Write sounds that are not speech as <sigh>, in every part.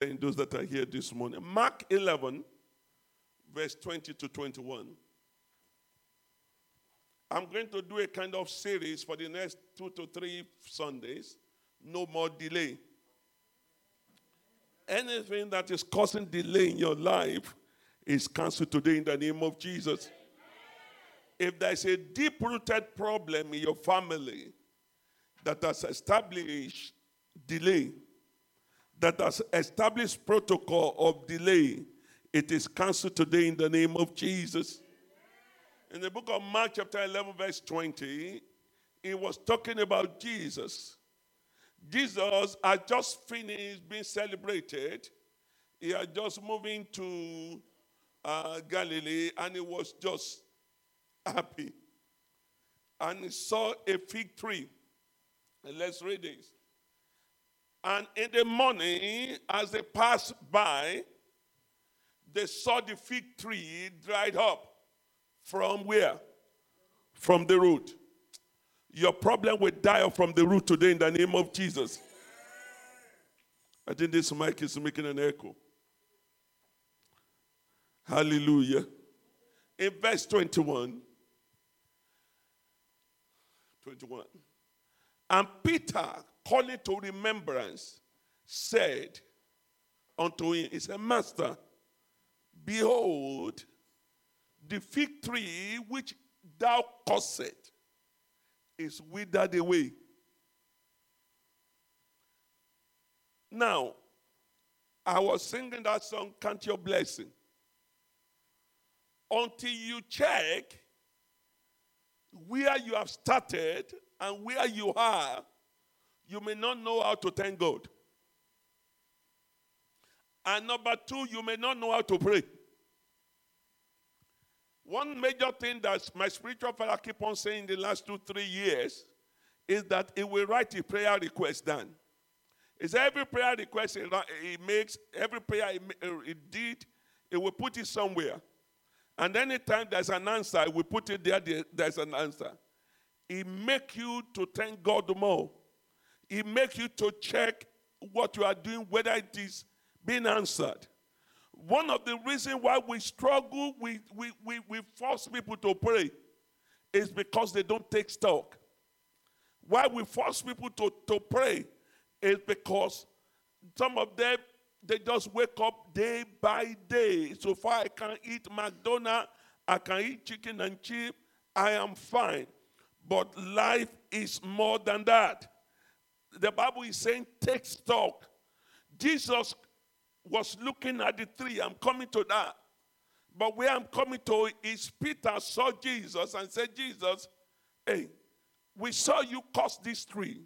and those that are here this morning. Mark 11, verse 20 to 21. I'm going to do a kind of series for the next two to three Sundays. No more delay. Anything that is causing delay in your life is cancelled today in the name of Jesus. If there's a deep rooted problem in your family that has established delay, that has established protocol of delay, it is cancelled today in the name of Jesus. In the book of Mark, chapter 11, verse 20, he was talking about Jesus. Jesus had just finished being celebrated. He had just moved into uh, Galilee and he was just happy. And he saw a fig tree. And let's read this. And in the morning, as they passed by, they saw the fig tree dried up. From where? From the root. Your problem will die off from the root today in the name of Jesus. I think this mic is making an echo. Hallelujah. In verse 21, 21. And Peter, calling to remembrance, said unto him, He said, Master, behold, the fig tree which thou cursed is withered away. Now, I was singing that song, Count Your Blessing. Until you check where you have started and where you are, you may not know how to thank God. And number two, you may not know how to pray. One major thing that my spiritual father keep on saying in the last two, three years is that he will write a prayer request down. It's every prayer request he makes, every prayer uh, he did, he will put it somewhere. And anytime there's an answer, we put it there, there's an answer. It make you to thank God more. It makes you to check what you are doing, whether it is being answered. One of the reasons why we struggle, we, we, we, we force people to pray, is because they don't take stock. Why we force people to, to pray is because some of them they just wake up day by day. So far, I can eat McDonald's, I can eat chicken and chip, I am fine. But life is more than that. The Bible is saying, take stock. Jesus was looking at the tree. I'm coming to that. But where I'm coming to is Peter saw Jesus and said, Jesus, hey, we saw you curse this tree.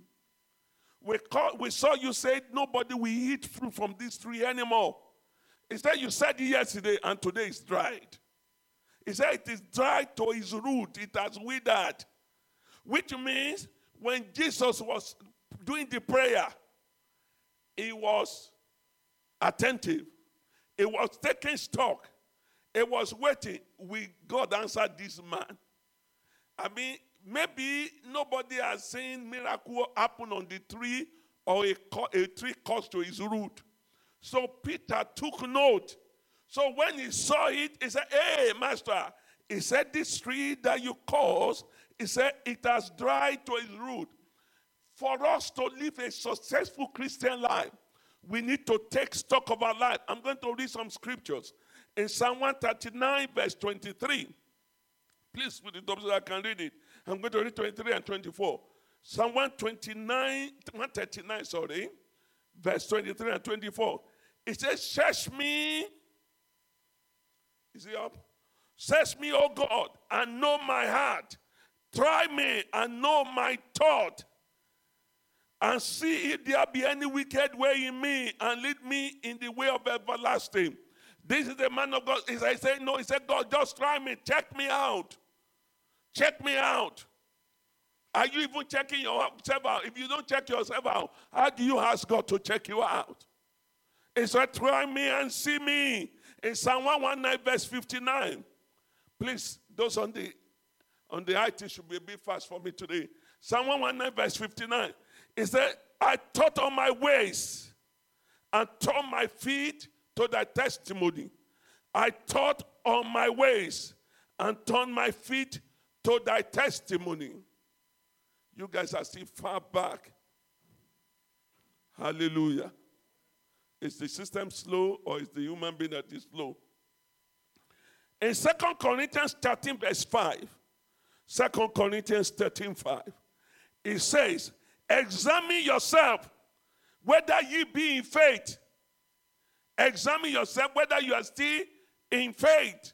We, call, we saw you say nobody will eat fruit from this tree anymore. He said, You said yesterday and today it's dried. He said, It is dried to its root, it has withered. Which means when Jesus was doing the prayer, he was attentive, he was taking stock, he was waiting. We God answered this man. I mean, maybe nobody has seen miracle happen on the tree or a, a tree cursed to his root. So Peter took note. So when he saw it, he said, Hey, master, he said, This tree that you caused, he said, it has dried to its root. For us to live a successful Christian life, we need to take stock of our life. I'm going to read some scriptures. In Psalm 139, verse 23. Please put it up so I can read it. I'm going to read 23 and 24. Psalm 129, 139, sorry, verse 23 and 24. It says, Search me. Is he up? Search me, O God, and know my heart. Try me and know my thought. And see if there be any wicked way in me, and lead me in the way of everlasting. This is the man of God. Said, I say, No, he said, God, just try me. Check me out. Check me out. Are you even checking yourself out? If you don't check yourself out, how do you ask God to check you out? He said, Try me and see me. In Psalm 119, verse 59. Please, those on the on the IT should be a bit fast for me today. Psalm 119, verse 59. He said, I thought on my ways and turned my feet to thy testimony. I thought on my ways and turned my feet to thy testimony. You guys are still far back. Hallelujah. Is the system slow or is the human being that is slow? In 2 Corinthians 13, verse 5, 2 Corinthians 13, 5, it says, Examine yourself whether you be in faith. Examine yourself whether you are still in faith.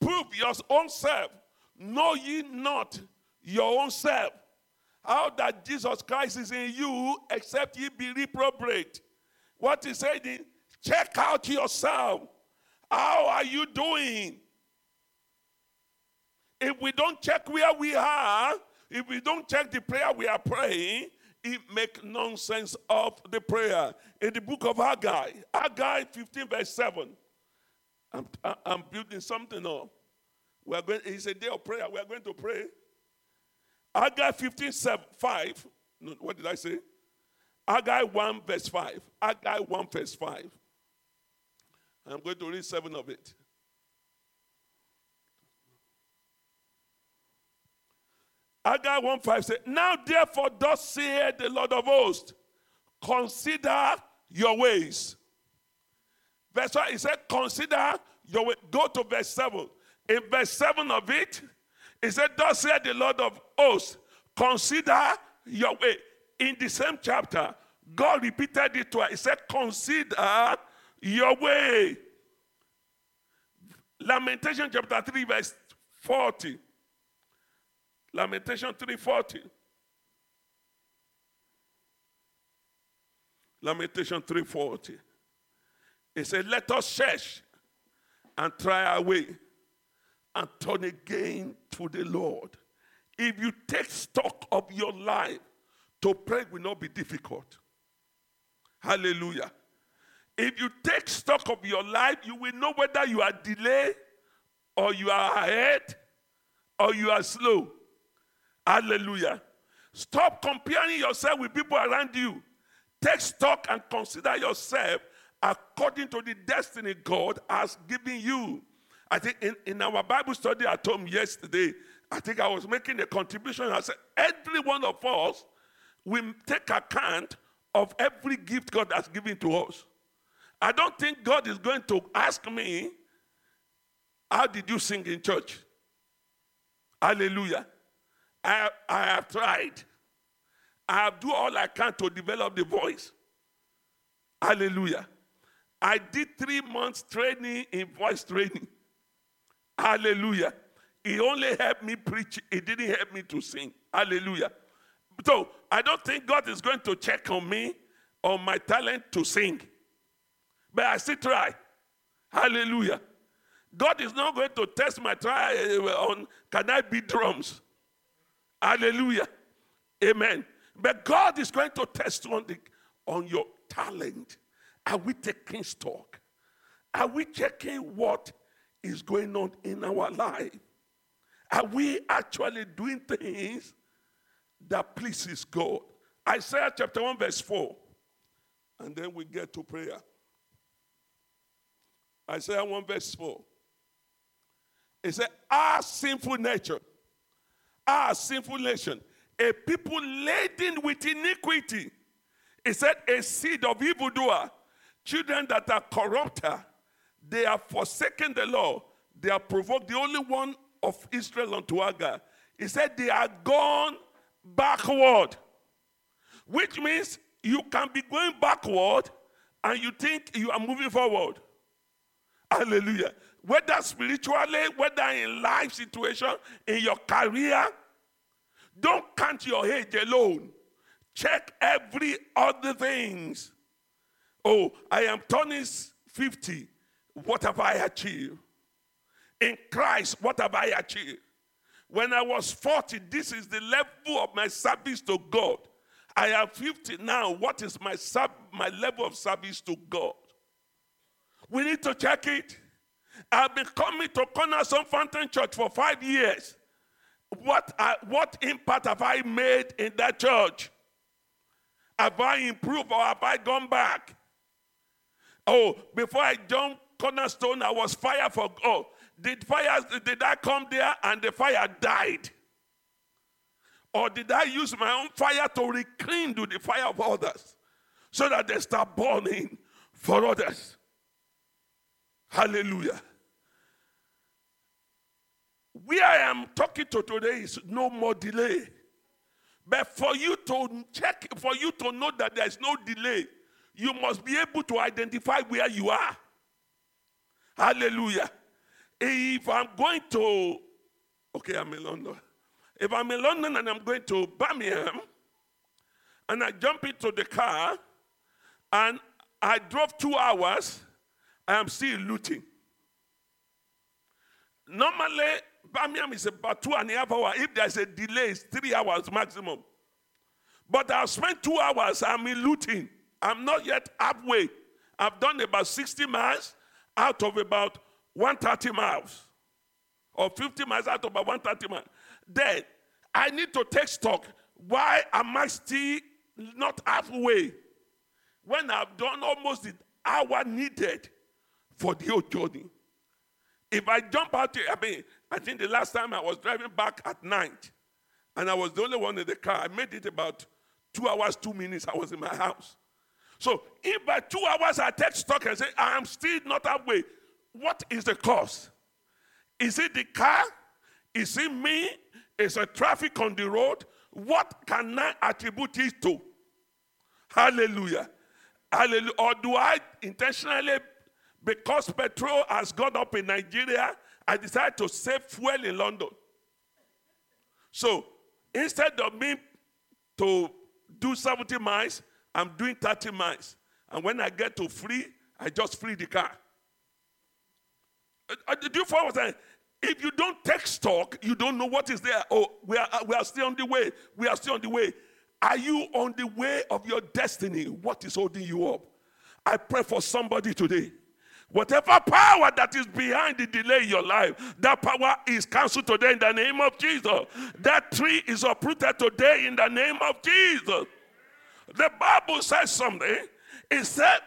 Prove your own self. Know ye not your own self. How that Jesus Christ is in you, except ye be reprobate. What he said is, check out yourself. How are you doing? If we don't check where we are, if we don't check the prayer we are praying, it make nonsense of the prayer. In the book of Haggai, Haggai 15 verse 7, I'm, I'm building something up. We are going, it's a day of prayer. We are going to pray. Haggai 15 7, 5. No, what did I say? Haggai 1 verse 5. Haggai 1 verse 5. I'm going to read seven of it. Haggai 1 5 says, Now therefore, thus saith the Lord of hosts, consider your ways. Verse 1, he said, Consider your way. Go to verse 7. In verse 7 of it, he said, Thus saith the Lord of hosts, consider your way. In the same chapter, God repeated it twice. He said, Consider your way. Lamentation chapter 3, verse 40. Lamentation 3:40. Lamentation 3:40. It said, Let us search and try our way and turn again to the Lord. If you take stock of your life, to pray will not be difficult. Hallelujah. If you take stock of your life, you will know whether you are delayed or you are ahead or you are slow. Hallelujah. Stop comparing yourself with people around you. Take stock and consider yourself according to the destiny God has given you. I think in, in our Bible study at home yesterday, I think I was making a contribution. I said, every one of us will take account of every gift God has given to us. I don't think God is going to ask me, How did you sing in church? Hallelujah. I, I have tried. I have do all I can to develop the voice. Hallelujah. I did three months training in voice training. Hallelujah. He only helped me preach, he didn't help me to sing. Hallelujah. So I don't think God is going to check on me on my talent to sing. But I still try. Hallelujah. God is not going to test my try uh, on can I beat drums. Hallelujah. Amen. But God is going to test on, the, on your talent. Are we taking stock? Are we checking what is going on in our life? Are we actually doing things that pleases God? Isaiah chapter 1, verse 4. And then we get to prayer. Isaiah 1, verse 4. It said, Our sinful nature our sinful nation, a people laden with iniquity. He said, a seed of evildoer, children that are corrupter, they have forsaken the law, they have provoked the only one of Israel unto anger. He said, they are gone backward, which means you can be going backward and you think you are moving forward. Hallelujah. Whether spiritually, whether in life situation, in your career, don't count your age alone. Check every other things. Oh, I am turning 50. What have I achieved? In Christ, what have I achieved? When I was 40, this is the level of my service to God. I am 50 now. What is my sub, my level of service to God? We need to check it. I've been coming to Cornerstone Fountain Church for five years. What, I, what impact have I made in that church? Have I improved or have I gone back? Oh, before I jumped cornerstone, I was fire for oh. Did fire did I come there and the fire died? Or did I use my own fire to rekindle the fire of others so that they start burning for others? Hallelujah. Where I am talking to today is no more delay. But for you to check, for you to know that there's no delay, you must be able to identify where you are. Hallelujah. If I'm going to, okay, I'm in London. If I'm in London and I'm going to Birmingham, and I jump into the car, and I drove two hours, I am still Luton. Normally, Birmingham is about two and a half hours. If there's a delay, it's three hours maximum. But I've spent two hours, I'm in Luton. I'm not yet halfway. I've done about 60 miles out of about 130 miles. Or 50 miles out of about 130 miles. Then I need to take stock. Why am I still not halfway? When I've done almost the hour needed for the whole journey. If I jump out, I mean, I think the last time I was driving back at night, and I was the only one in the car. I made it about two hours, two minutes. I was in my house. So if by two hours I take stock and say, I am still not halfway, what is the cause? Is it the car? Is it me? Is it traffic on the road? What can I attribute it to? Hallelujah. Hallelujah. Or do I intentionally, because petrol has gone up in Nigeria, I decided to save fuel in London. So instead of me to do 70 miles, I'm doing 30 miles. And when I get to free, I just free the car. Uh, uh do you follow what I'm? If you don't take stock, you don't know what is there. Oh, we are, we are still on the way. We are still on the way. Are you on the way of your destiny? What is holding you up? I pray for somebody today. Whatever power that is behind the delay in your life, that power is cancelled today in the name of Jesus. That tree is uprooted today in the name of Jesus. The Bible says something. It said,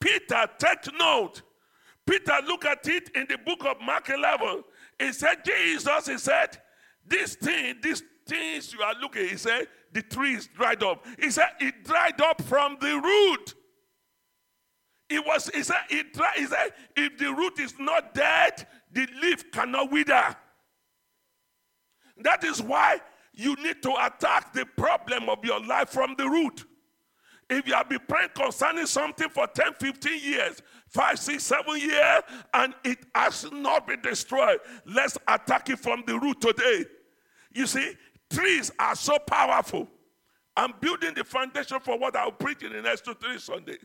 Peter, take note. Peter, look at it in the book of Mark 11. He said, Jesus, he said, this thing, these things you are looking, he said, the tree is dried up. He said, it dried up from the root. It was, he said, dry, he said, if the root is not dead, the leaf cannot wither. That is why you need to attack the problem of your life from the root. If you have been praying concerning something for 10, 15 years, 5, 6, 7 years, and it has not been destroyed, let's attack it from the root today. You see, trees are so powerful. I'm building the foundation for what I'll preach in the next two, three Sunday.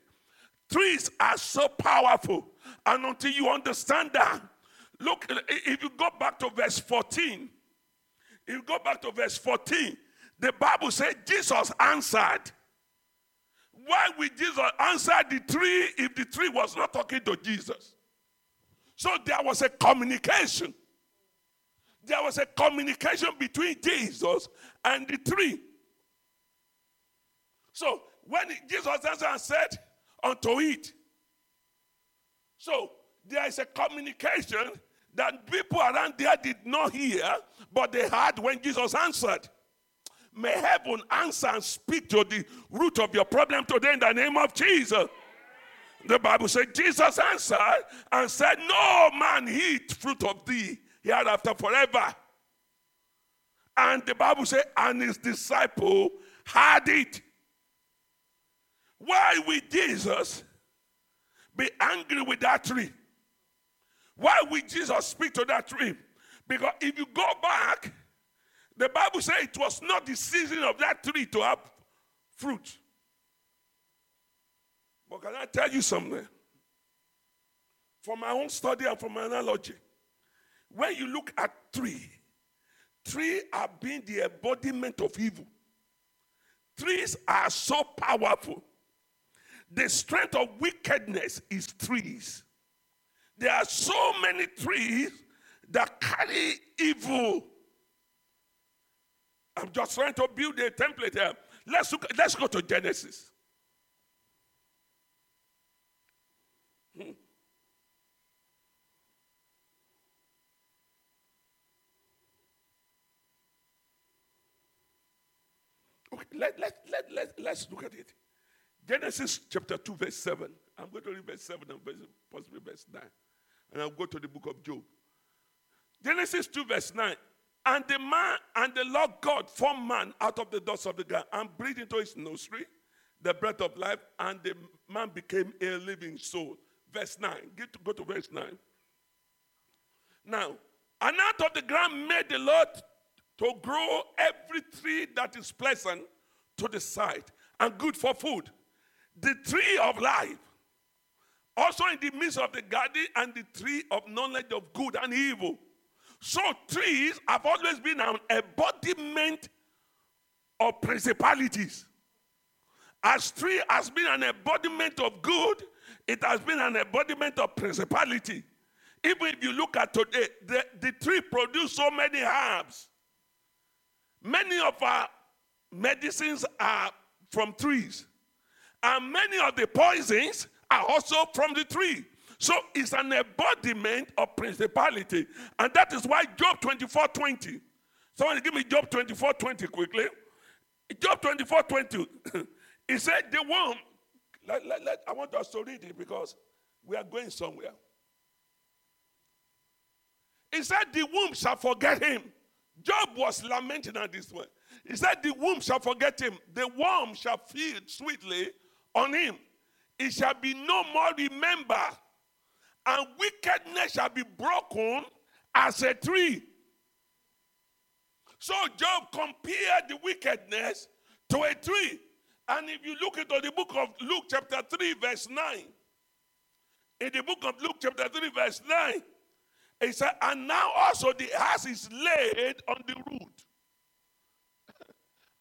Trees are so powerful. And until you understand that, look, if you go back to verse 14, if you go back to verse 14, the Bible said Jesus answered. Why would Jesus answer the tree if the tree was not talking to Jesus? So there was a communication. There was a communication between Jesus and the tree. So when Jesus answered and said unto it, so there is a communication that people around there did not hear, but they heard when Jesus answered. May heaven answer and speak to the root of your problem today in the name of Jesus. The Bible said Jesus answered and said, No man eat fruit of thee hereafter forever. And the Bible said, and his disciple had it. Why will Jesus be angry with that tree? Why will Jesus speak to that tree? Because if you go back the Bible says it was not the season of that tree to have fruit. But can I tell you something? From my own study and from my analogy, when you look at tree, trees are being the embodiment of evil. Trees are so powerful. The strength of wickedness is trees. There are so many trees that carry evil I'm just trying to build a template here. Let's look, let's go to Genesis. Hmm. Okay, let, let, let, let, let's look at it. Genesis chapter 2, verse 7. I'm going to read verse 7 and verse, possibly verse 9. And I'll go to the book of Job. Genesis 2, verse 9. And the man and the Lord God formed man out of the dust of the ground and breathed into his nostril the breath of life, and the man became a living soul. Verse 9. Get to, go to verse 9. Now, and out of the ground made the Lord to grow every tree that is pleasant to the sight and good for food. The tree of life, also in the midst of the garden, and the tree of knowledge of good and evil. So, trees have always been an embodiment of principalities. As tree has been an embodiment of good, it has been an embodiment of principality. Even if you look at today, the, the tree produces so many herbs. Many of our medicines are from trees. And many of the poisons are also from the tree. So it's an embodiment of principality. And that is why Job 24 20. Someone give me Job 24 20 quickly. Job 24 20. <clears throat> he said, The worm. Let, let, let, I want us to read it because we are going somewhere. He said, The womb shall forget him. Job was lamenting at this point. He said, The womb shall forget him, the worm shall feed sweetly on him. It shall be no more remembered, and wickedness shall be broken as a tree. So Job compared the wickedness to a tree. And if you look into the book of Luke, chapter 3, verse 9, in the book of Luke, chapter 3, verse 9, it said, and now also the ass is laid on the root.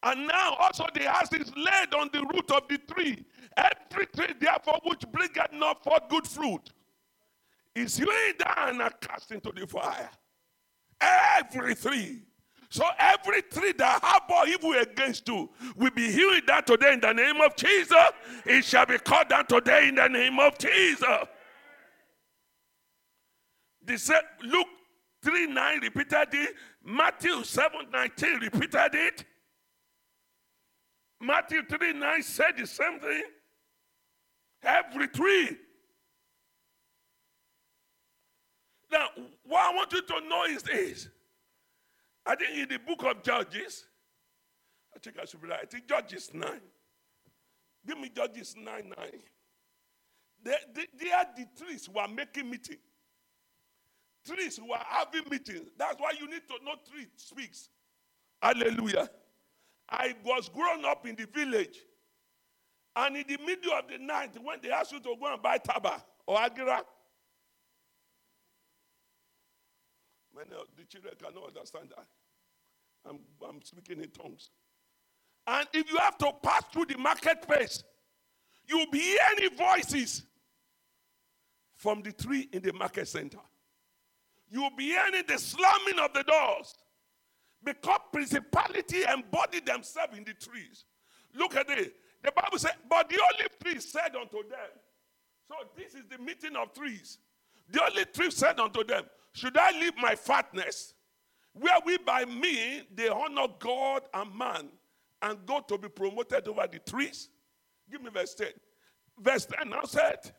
And now also the ass is laid on the root of the tree. Every tree, therefore, which bringeth not forth good fruit, is laid down and cast into the fire. Every tree. So every tree that harbor evil against you will be healed down today in the name of Jesus. It shall be cut down today in the name of Jesus. The same, Luke 3 9 repeated it. Matthew 7 19 repeated it. Matthew 3 9 said the same thing. Every tree. Now, what I want you to know is this. I think in the book of Judges, I think I should be right. I think Judges 9. Give me Judges 9 9. They, they, they are the trees who are making meeting trees who are having meetings. That's why you need to know tree speaks. Hallelujah. I was grown up in the village. And in the middle of the night, when they ask you to go and buy taba or agira, many of the children cannot understand that. I'm, I'm speaking in tongues. And if you have to pass through the marketplace, you'll be hearing voices from the tree in the market center you'll be hearing the slamming of the doors because principality embodied themselves in the trees. Look at it. The Bible said, but the olive tree said unto them, so this is the meeting of trees. The olive tree said unto them, Should I leave my fatness, where we by me they honor God and man, and go to be promoted over the trees? Give me verse 10. Verse 10 now said,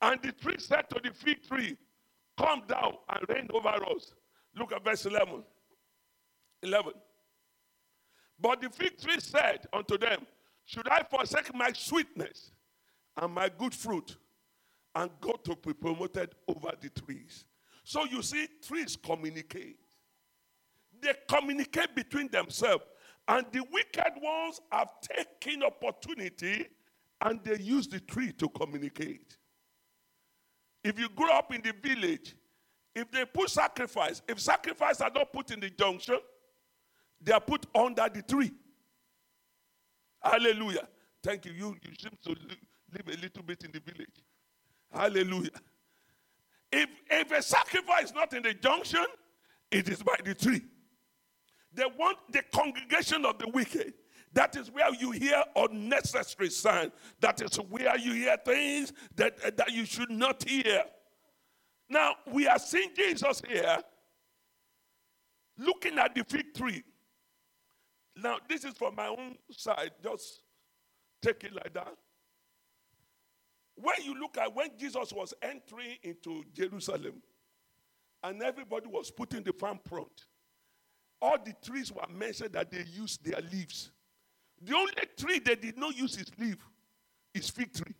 And the tree said to the fig tree, Come down and reign over us. Look at verse 11. 11. But the fig tree said unto them, Should I forsake my sweetness and my good fruit and go to be promoted over the trees? So you see, trees communicate. They communicate between themselves. And the wicked ones have taken opportunity and they use the tree to communicate. If you grow up in the village, if they put sacrifice, if sacrifice are not put in the junction, they are put under the tree. Hallelujah. Thank you. You, you seem to live a little bit in the village. Hallelujah. If, if a sacrifice is not in the junction, it is by the tree. They want the congregation of the wicked. That is where you hear unnecessary sound. That is where you hear things that, that you should not hear. Now, we are seeing Jesus here looking at the fig tree. Now, this is from my own side. Just take it like that. When you look at when Jesus was entering into Jerusalem and everybody was putting the farm front, all the trees were mentioned that they used their leaves. The only tree they did not use its leaf is fig tree.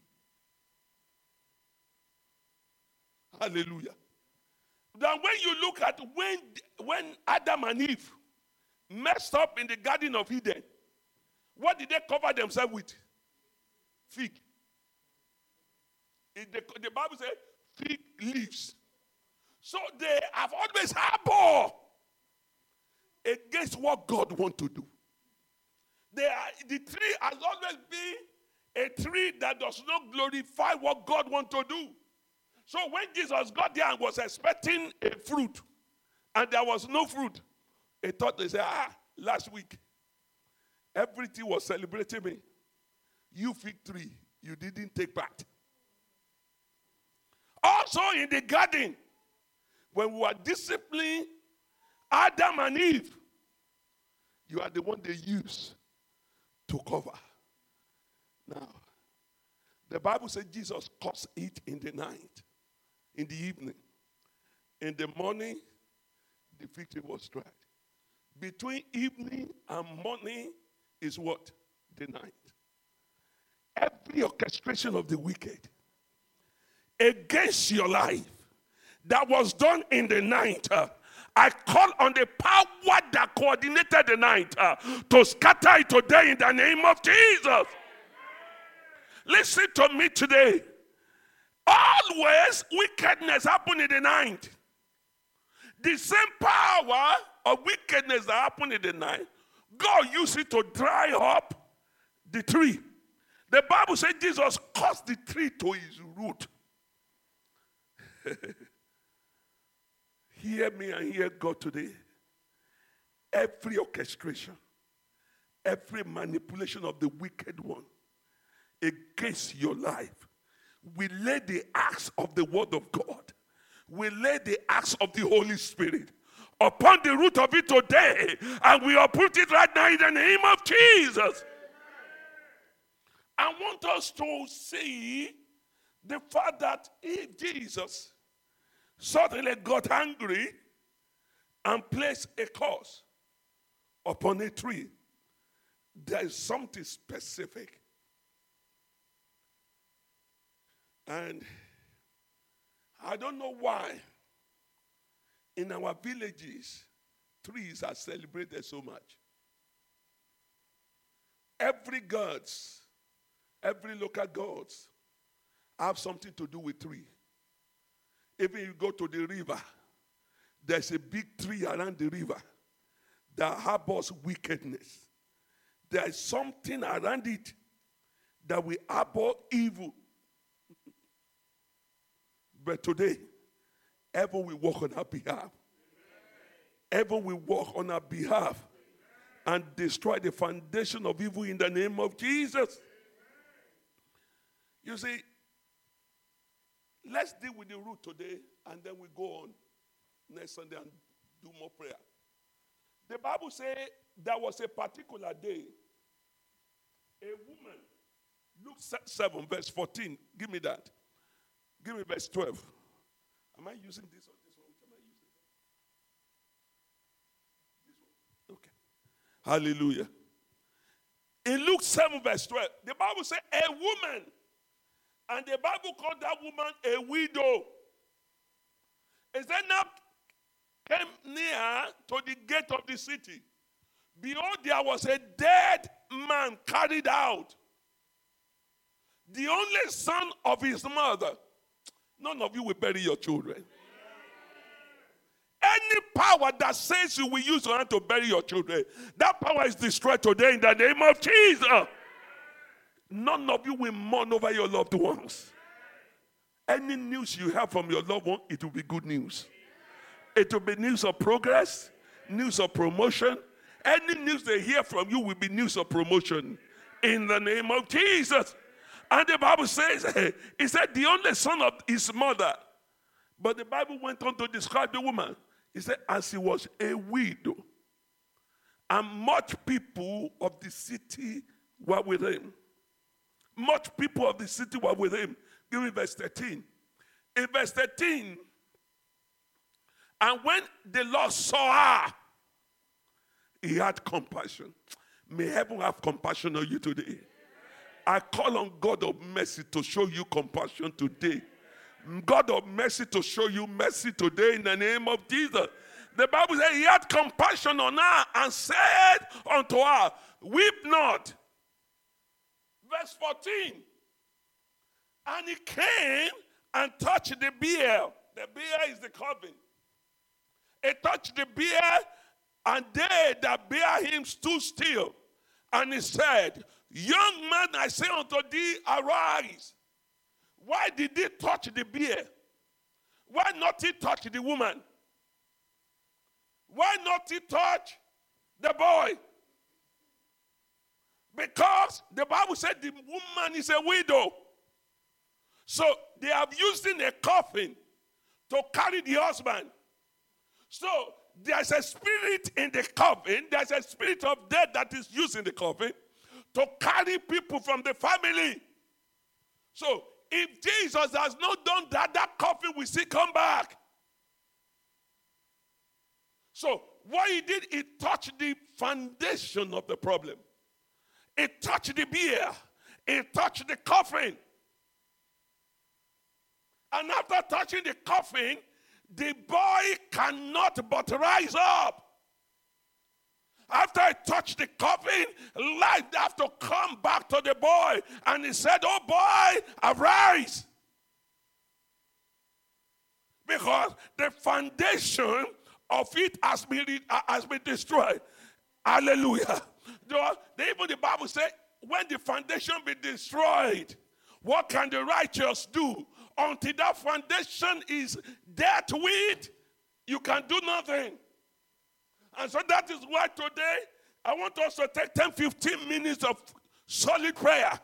Hallelujah. Then when you look at when, when Adam and Eve messed up in the Garden of Eden, what did they cover themselves with? Fig. The, the Bible says fig leaves. So they have always harbored against what God wants to do. They are, the tree has always been a tree that does not glorify what God wants to do. So when Jesus got there and was expecting a fruit, and there was no fruit, he thought they said, ah, last week, everything was celebrating me. You fig tree, you didn't take part. Also in the garden, when we were disciplining Adam and Eve, you are the one they use to cover. Now, the Bible says Jesus caused it in the night, in the evening. In the morning, the tree was tried. Between evening and morning is what? The night. Every orchestration of the wicked against your life that was done in the night. Uh, I call on the power that coordinated the night uh, to scatter it today in the name of Jesus. Listen to me today. Always wickedness happen in the night. The same power of wickedness that happened in the night, God used it to dry up the tree. The Bible says Jesus caused the tree to his root. <laughs> hear me and hear God today. Every orchestration, every manipulation of the wicked one against your life, we lay the axe of the word of God, we lay the axe of the Holy Spirit upon the root of it today, and we uproot it right now in the name of Jesus. I want us to see the fact that if Jesus suddenly got angry and placed a curse upon a tree, there is something specific. And I don't know why in our villages trees are celebrated so much. Every gods, every local gods have something to do with tree. Even you go to the river, there's a big tree around the river that harbors wickedness. There is something around it that will harbor evil. But today, heaven will walk on our behalf. Heaven will walk on our behalf and destroy the foundation of evil in the name of Jesus. You see, Let's deal with the root today, and then we go on next Sunday and do more prayer. The Bible says there was a particular day, a woman, Luke 7, verse 14. Give me that. Give me verse 12. Am I using this or this one? Which am I using? This one. Okay. Hallelujah. In Luke 7, verse 12, the Bible says, A woman and the Bible called that woman a widow. Is said now came near to the gate of the city. Behold, there was a dead man carried out. The only son of his mother. None of you will bury your children. Any power that says you will use your hand to bury your children, that power is destroyed today in the name of Jesus. None of you will mourn over your loved ones. Any news you have from your loved one, it will be good news. It will be news of progress, news of promotion. Any news they hear from you will be news of promotion in the name of Jesus. And the Bible says, <laughs> he said, the only son of his mother. But the Bible went on to describe the woman. He said, as he was a widow, and much people of the city were with him. Much people of the city were with him. Give me verse 13. In verse 13, and when the Lord saw her, he had compassion. May heaven have compassion on you today. I call on God of mercy to show you compassion today. God of mercy to show you mercy today in the name of Jesus. The Bible says he had compassion on her and said unto her, Weep not. Verse 14. And he came and touched the bier. The bier is the coven. He touched the bier, and they that bear him stood still. And he said, Young man, I say unto thee, arise. Why did he touch the bier? Why not he touch the woman? Why not he touch the boy? Because the Bible said the woman is a widow. So they have used in a coffin to carry the husband. So there's a spirit in the coffin, there's a spirit of death that is used in the coffin to carry people from the family. So if Jesus has not done that, that coffin will still come back. So what he did, he touched the foundation of the problem. It touched the bier. It touched the coffin. And after touching the coffin, the boy cannot but rise up. After I touched the coffin, life have to come back to the boy. And he said, Oh boy, arise. Because the foundation of it has been, has been destroyed. Hallelujah. Even the Bible says, when the foundation be destroyed, what can the righteous do? Until that foundation is dealt with, you can do nothing. And so that is why today I want us to take 10, 15 minutes of solid prayer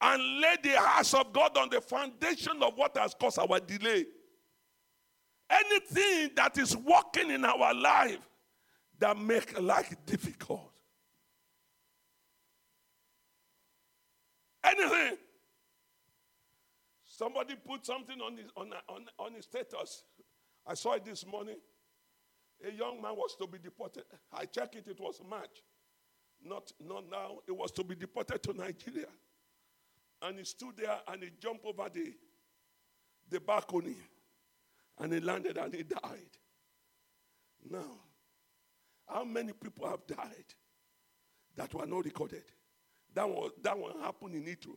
and lay the house of God on the foundation of what has caused our delay. Anything that is working in our life that make life difficult. Anything. Somebody put something on his, on, on, on his status. I saw it this morning. A young man was to be deported. I checked it, it was March. Not, not now. It was to be deported to Nigeria. And he stood there and he jumped over the, the balcony and he landed and he died. Now, how many people have died that were not recorded? That one, that one happened in Italy.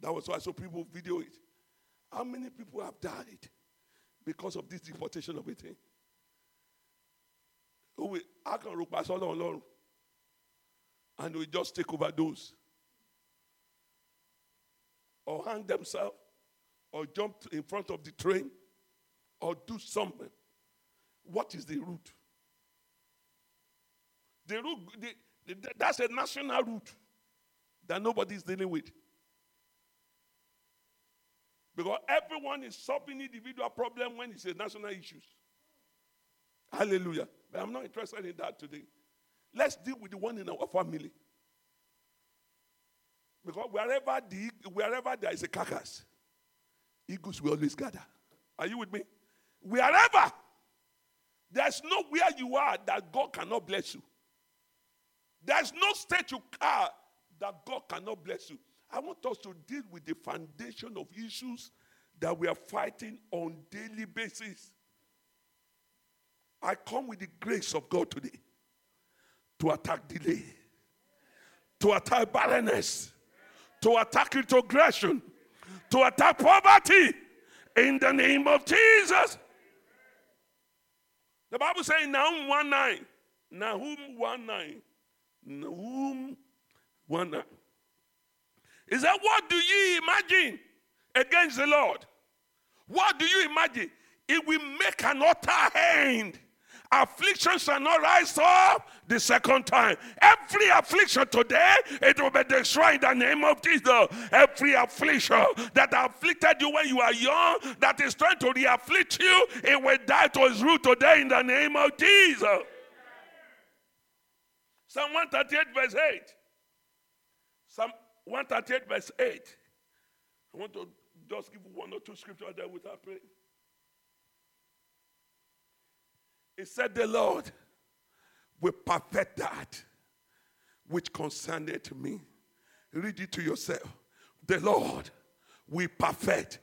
That was why so people video it. How many people have died because of this deportation of a thing? I can look past all alone and we just take over those. Or hang themselves, or jump in front of the train, or do something. What is the root? The root, the, the, that's a national root that nobody is dealing with. Because everyone is solving individual problem when it's a national issues. Hallelujah. But I'm not interested in that today. Let's deal with the one in our family. Because wherever, the, wherever there is a carcass, eagles will always gather. Are you with me? Wherever there's nowhere you are that God cannot bless you. There's no state you are that God cannot bless you. I want us to deal with the foundation of issues that we are fighting on daily basis. I come with the grace of God today to attack delay, to attack barrenness, to attack retrogression, to attack poverty in the name of Jesus. The Bible says Nahum 1 9, Nahum 1 9, Nahum 1 9. He said, What do you imagine against the Lord? What do you imagine? It will make an utter end Affliction shall not rise up the second time. Every affliction today, it will be destroyed in the name of Jesus. Every affliction that afflicted you when you are young, that is trying to re-afflict you, it will die to its root today in the name of Jesus. Psalm 138, verse 8. Psalm 138, verse 8. I want to just give one or two scriptures there without praying. He said, The Lord will perfect that which concerneth me. Read it to yourself. The Lord will perfect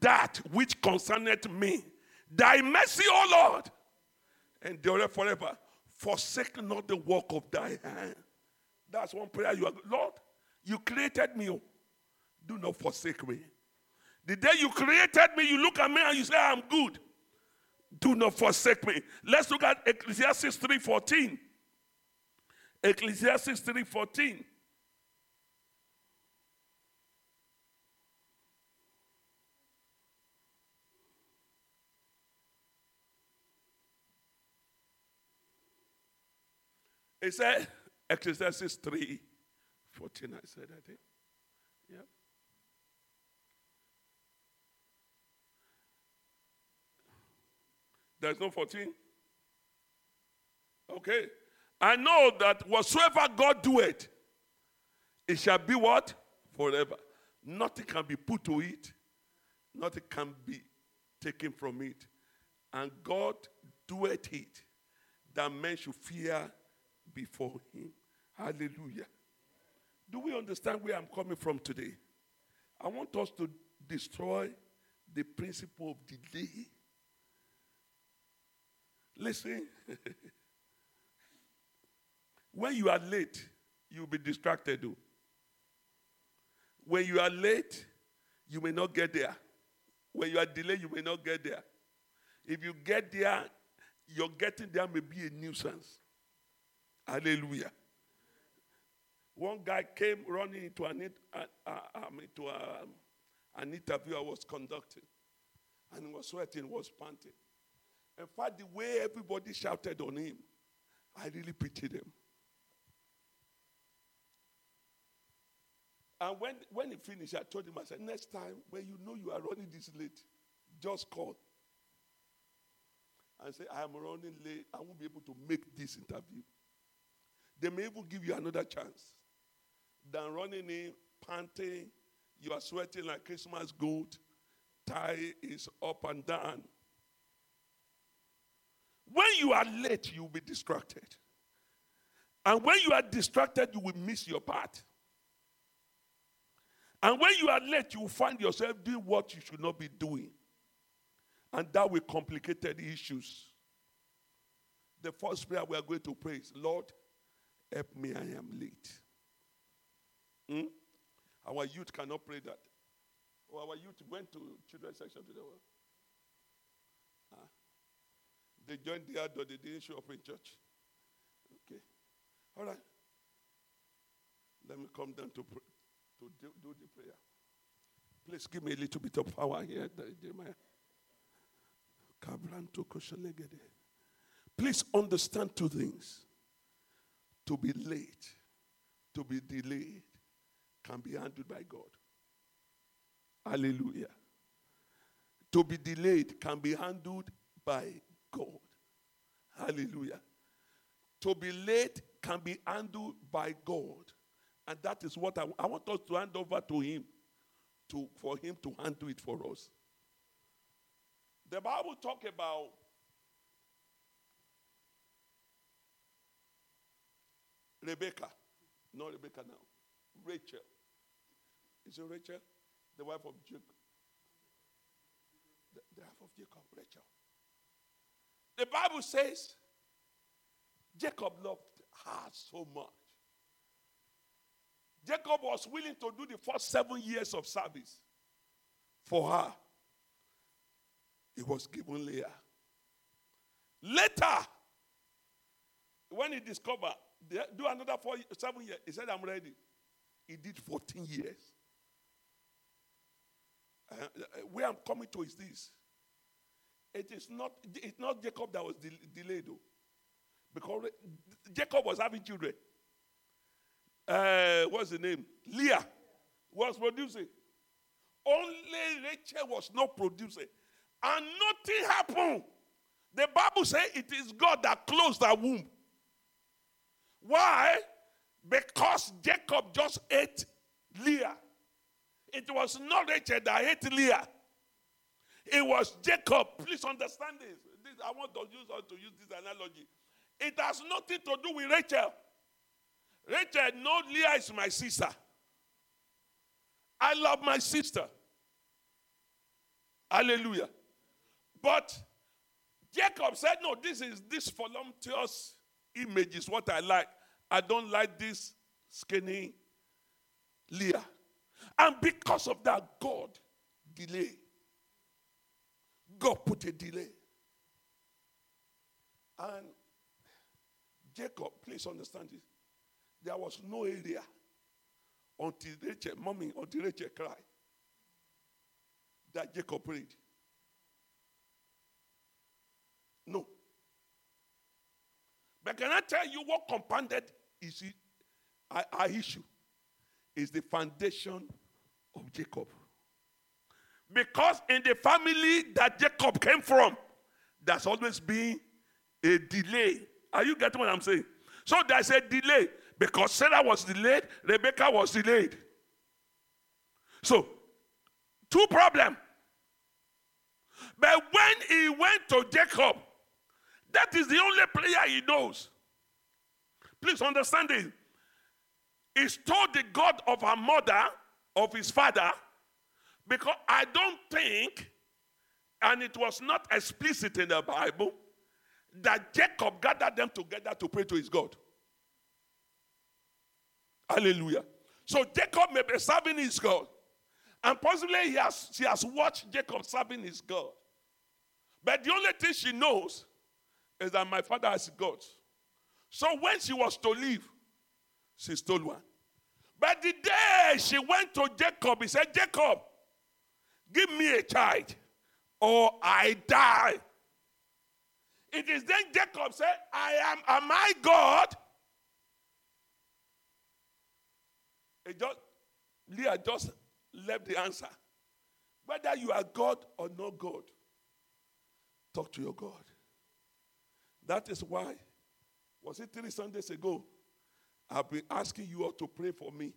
that which concerneth me. Thy mercy, O Lord, endure forever. Forsake not the work of thy hand. That's one prayer you are. Lord, you created me. Oh. Do not forsake me. The day you created me, you look at me and you say, I'm good. Do not forsake me. Let's look at Ecclesiastes 3:14. Ecclesiastes 3:14. It said, Ecclesiastes 3 14, I said, I think. Yeah. There's no 14? Okay. I know that whatsoever God doeth, it shall be what? Forever. Nothing can be put to it, nothing can be taken from it. And God doeth it that men should fear before him. Hallelujah. Do we understand where I'm coming from today? I want us to destroy the principle of delay. Listen, <laughs> when you are late, you'll be distracted. Though. When you are late, you may not get there. When you are delayed, you may not get there. If you get there, your getting there may be a nuisance. Hallelujah. One guy came running into an, uh, um, into a, um, an interview I was conducting, and he was sweating, was panting. In fact, the way everybody shouted on him, I really pitied him. And when, when he finished, I told him, I said, next time when you know you are running this late, just call. And say, I am running late. I won't be able to make this interview. They may even give you another chance than running in, panting. You are sweating like Christmas goat. Tie is up and down. When you are late, you will be distracted. And when you are distracted, you will miss your part. And when you are late, you will find yourself doing what you should not be doing. And that will complicate the issues. The first prayer we are going to pray is Lord, help me, I am late. Hmm? Our youth cannot pray that. Oh, our youth went to children's section today. Ah. They joined the adult, they didn't show up in church. Okay. All right. Let me come down to, pray, to do, do, the prayer. Please give me a little bit of power here, Jeremiah. Please understand two things. To be late, to be delayed, can be handled by God. Hallelujah. To be delayed can be handled by God. Hallelujah. To be late can be handled by God. And that is what I, I want us to hand over to Him, to, for Him to handle it for us. The Bible talk about Rebecca, not Rebecca now, Rachel. Is it Rachel? The wife of Jacob. The, the wife of Jacob, Rachel. The Bible says Jacob loved her so much. Jacob was willing to do the first seven years of service for her. He was given Leah. Later, when he discovered, do another four, seven years, he said, I'm ready. He did 14 years. Uh, where I'm coming to is this. It is not, it's not Jacob that was de- delayed, though. Because Jacob was having children. Uh, what's the name? Leah was producing. Only Rachel was not producing. And nothing happened. The Bible says it is God that closed her womb. Why? Because Jacob just ate Leah. It was not Rachel that ate Leah. It was Jacob. Please understand this. this I want to use, to use this analogy. It has nothing to do with Rachel. Rachel, no, Leah is my sister. I love my sister. Hallelujah. But Jacob said, No, this is this voluptuous image is what I like. I don't like this skinny Leah. And because of that, God delay. God put a delay. And Jacob, please understand this. There was no area until Rachel, mommy, until Rachel cried that Jacob prayed. No. But can I tell you what compounded is our, our issue? Is the foundation of Jacob. Because in the family that Jacob came from, there's always been a delay. Are you getting what I'm saying? So there's a delay. Because Sarah was delayed, Rebecca was delayed. So, two problems. But when he went to Jacob, that is the only player he knows. Please understand it. He's told the God of her mother, of his father, because I don't think, and it was not explicit in the Bible, that Jacob gathered them together to pray to his God. Hallelujah. So Jacob may be serving his God. And possibly he has, she has watched Jacob serving his God. But the only thing she knows is that my father has God. So when she was to leave, she stole one. But the day she went to Jacob, he said, Jacob, give me a child or I die. It is then Jacob said, I am, am I God? It just, Leah just left the answer. Whether you are God or not God, talk to your God. That is why, was it three Sundays ago? I've been asking you all to pray for me.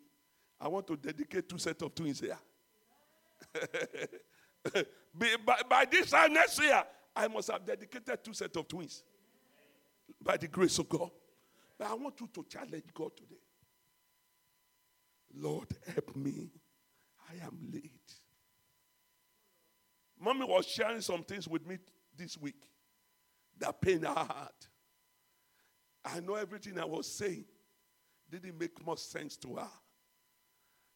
I want to dedicate two sets of twins here. <laughs> by, by this time next year, I must have dedicated two sets of twins. By the grace of God. But I want you to challenge God today. Lord, help me. I am late. Mommy was sharing some things with me this week that pain her heart. I know everything I was saying didn't make much sense to her.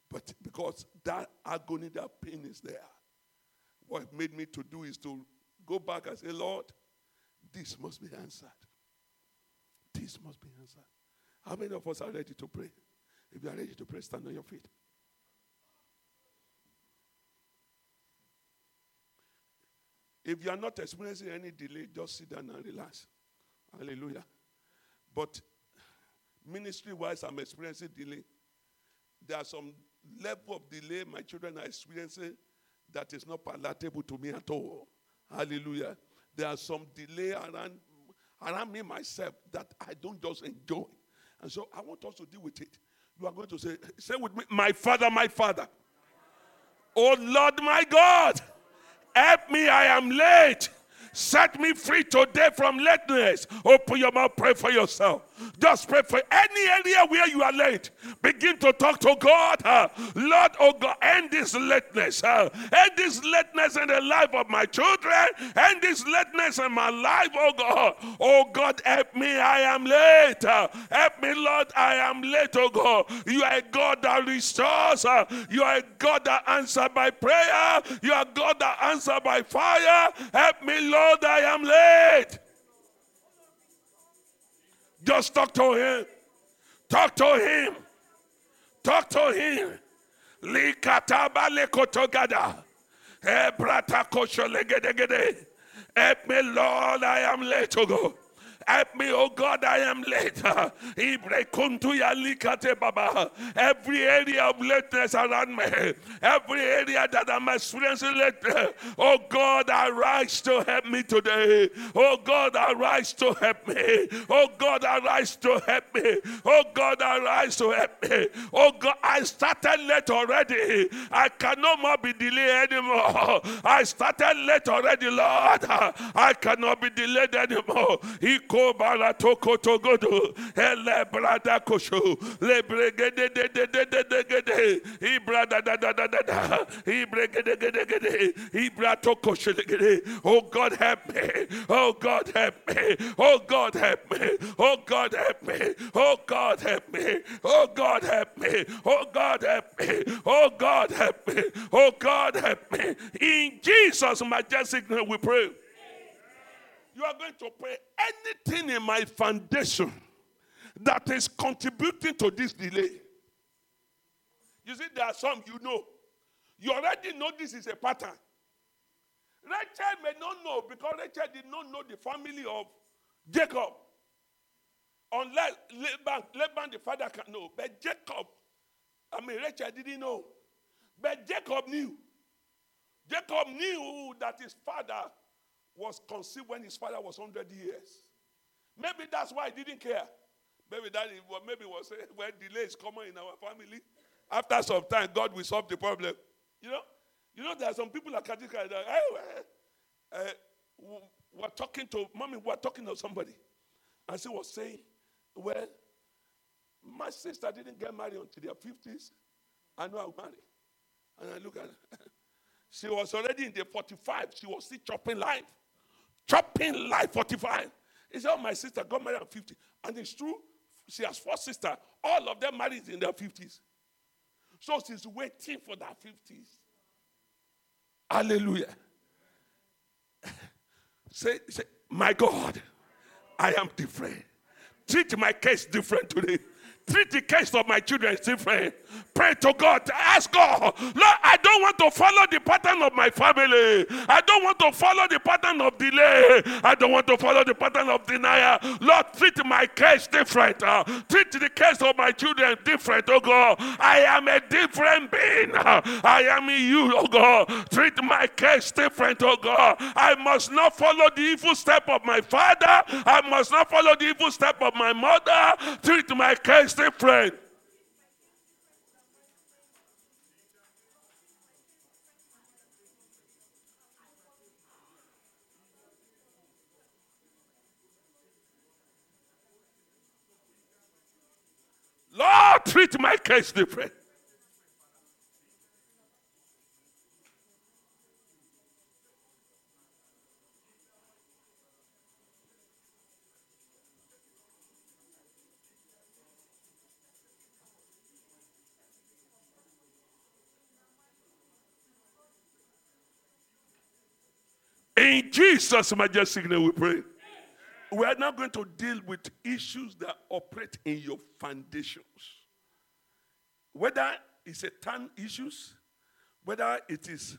But because that agony, that pain is there, what made me to do is to go back and say, Lord, this must be answered. This must be answered. How many of us are ready to pray? If you are ready to pray, stand on your feet. If you are not experiencing any delay, just sit down and relax. Hallelujah. But ministry wise, I'm experiencing delay. There are some level of delay my children are experiencing that is not palatable to me at all. Hallelujah. There are some delay around, around me myself that I don't just enjoy. And so I want us to deal with it. You are going to say, say with me, my father, my father. Oh Lord, my God. Help me, I am late. Set me free today from lateness. Open your mouth, pray for yourself. Just pray for any area where you are late. Begin to talk to God. Uh, Lord, oh God, end this lateness. Uh, end this lateness in the life of my children. End this lateness in my life, oh God. Oh God, help me. I am late. Uh, help me, Lord. I am late, oh God. You are a God that restores. Uh, you are a God that answers by prayer. You are God that answers by fire. Help me, Lord. Lord, I am late. Just talk to him. Talk to him. Talk to him. Likataba lekotogada. Ebrata legedegede. Help me, Lord, I am late to go. Help me, oh God, I am late. <laughs> Every area of lateness around me, every area that I'm experiencing late, oh God, arise to help me today. Oh God, arise to help me. Oh God, arise to help me. Oh God, arise to help me. Oh God, I started late already. I cannot more be delayed anymore. I started late already, Lord. I cannot be delayed anymore. Iko baratoko togodo. Ele brada kosho. Le bregede de de de de de de de. Ibra da da da da Oh God help me. Oh God help me. Oh God help me. Oh God help me. Oh God help me. Oh God help me. Oh God help me. Oh God help me. Oh God help me. In Jesus' majestic name we pray. You are going to pray anything in my foundation that is contributing to this delay. You see, there are some you know. You already know this is a pattern. Rachel may not know because Rachel did not know the family of Jacob. Unless Laban, Laban the father can know. But Jacob, I mean, Rachel didn't know. But Jacob knew. Jacob knew that his father was conceived when his father was 100 years. Maybe that's why he didn't care. Maybe that maybe was <laughs> when delay is common in our family. After some time, God will solve the problem. You know, you know there are some people like that. Hey, uh, we're talking to mommy. We're talking to somebody, and she was saying, "Well, my sister didn't get married until their fifties. I know I'll marry." And I look at her. <laughs> She was already in the 45. She was still chopping life. Chopping life 45. He said, Oh, my sister got married at 50. And it's true. She has four sisters. All of them married in their 50s. So she's waiting for that 50s. Hallelujah. <laughs> say, say, my God, I am different. Treat my case different today treat the case of my children different. Pray to God. Ask God, Lord, I don't want to follow the pattern of my family. I don't want to follow the pattern of delay. I don't want to follow the pattern of denial. Lord, treat my case different. Uh, treat the case of my children different, oh God. I am a different being. Uh, I am you, oh God. Treat my case different, oh God. I must not follow the evil step of my father. I must not follow the evil step of my mother. Treat my case different. Lord, treat my case different. In Jesus' majestic name we pray. We are now going to deal with issues that operate in your foundations. Whether it's a town issues, whether it is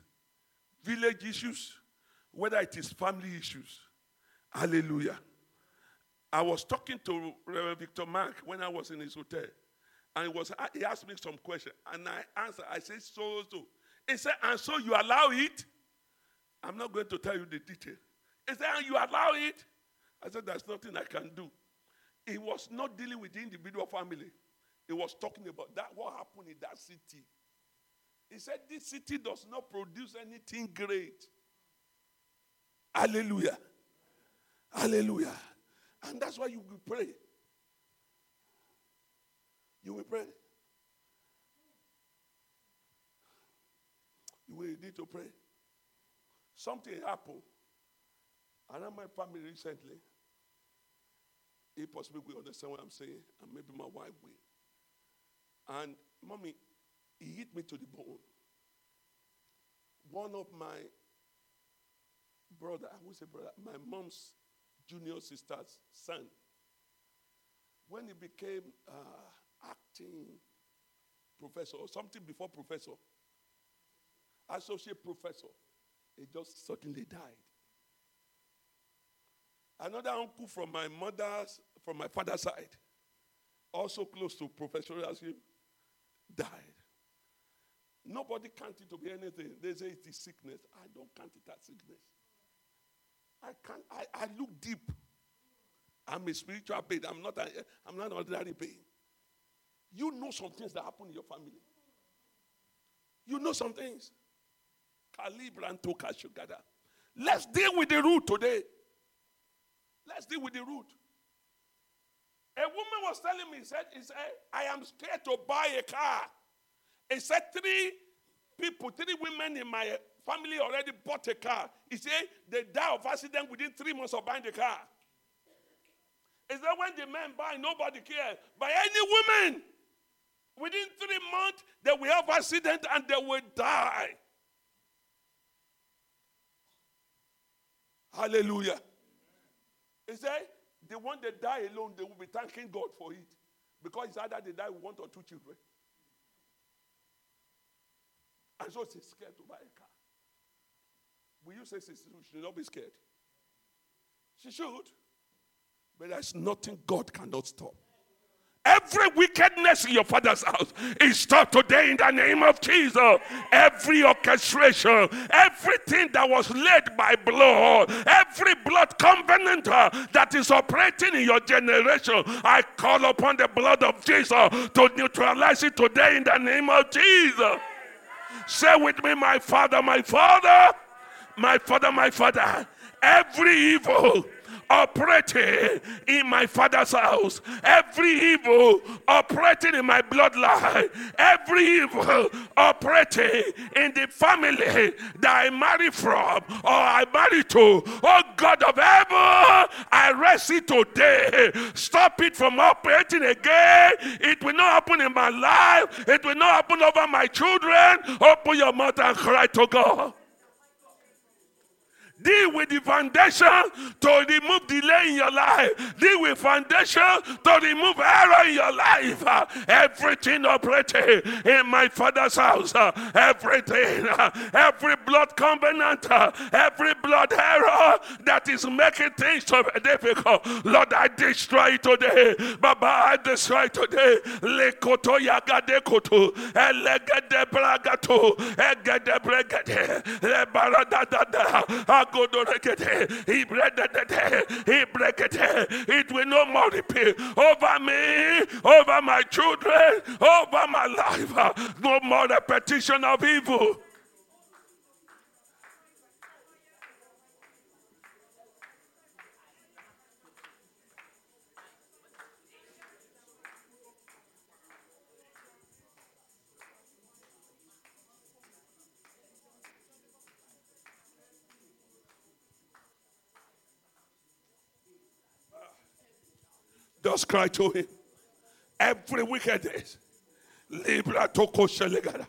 village issues, whether it is family issues. Hallelujah. I was talking to Reverend Victor Mark when I was in his hotel, and he, was, he asked me some question, and I answered. I said, so, so. He said, and so you allow it? I'm not going to tell you the detail. He said, you allow it? I said, there's nothing I can do. He was not dealing with the individual family. He was talking about that, what happened in that city. He said, this city does not produce anything great. Hallelujah. Hallelujah. And that's why you will pray. You will pray. You will need to pray. Something happened around my family recently. If possible, we understand what I'm saying, and maybe my wife will. And mommy, he hit me to the bone. One of my brother, who's a brother, my mom's junior sister's son, when he became uh, acting professor or something before professor, associate professor, he just suddenly died. Another uncle from my mother's, from my father's side, also close to Professor Yazim, died. Nobody count it to be anything. They say it is sickness. I don't count it as sickness. I can't. I, I look deep. I'm a spiritual being. I'm not. A, I'm not ordinary being. You know some things that happen in your family. You know some things. Calibra and Tokashugada. Let's deal with the root today. Let's deal with the root. A woman was telling me, said, he said, I am scared to buy a car. He said, three people, three women in my family already bought a car. He said, they die of accident within three months of buying the car. He said, when the men buy, nobody cares. But any woman, within three months, they will have accident and they will die. Hallelujah. He said, the one that die alone, they will be thanking God for it. Because it's either they die with one or two children. And so she's scared to buy a car. Will you say she should not be scared? She should. But there's nothing God cannot stop. Every wickedness in your father's house is stopped today in the name of Jesus. Every orchestration, everything that was led by blood, every blood covenant uh, that is operating in your generation, I call upon the blood of Jesus to neutralize it today in the name of Jesus. Say with me, my father, my father, my father, my father. Every evil operating in my father's house, every evil operating in my bloodline, every evil operating in the family that I marry from or I marry to, oh God of heaven, I rest it today. Stop it from operating again. It will not happen in my life, it will not happen over my children. Open your mouth and cry to God. Deal with the foundation to remove delay in your life. Deal with foundation to remove error in your life. Uh, everything operating in my father's house, uh, everything, uh, every blood covenant, every blood error that is making things so difficult. Lord, I destroy today. Baba, I destroy today. Lekoto yagade koto, elegede bragato, egede bregede, lebaradadada, it it it will no more repeat over me, over my children, over my life. No more repetition of evil. Just cry to him. Every wickedness. Libra toko shelegada.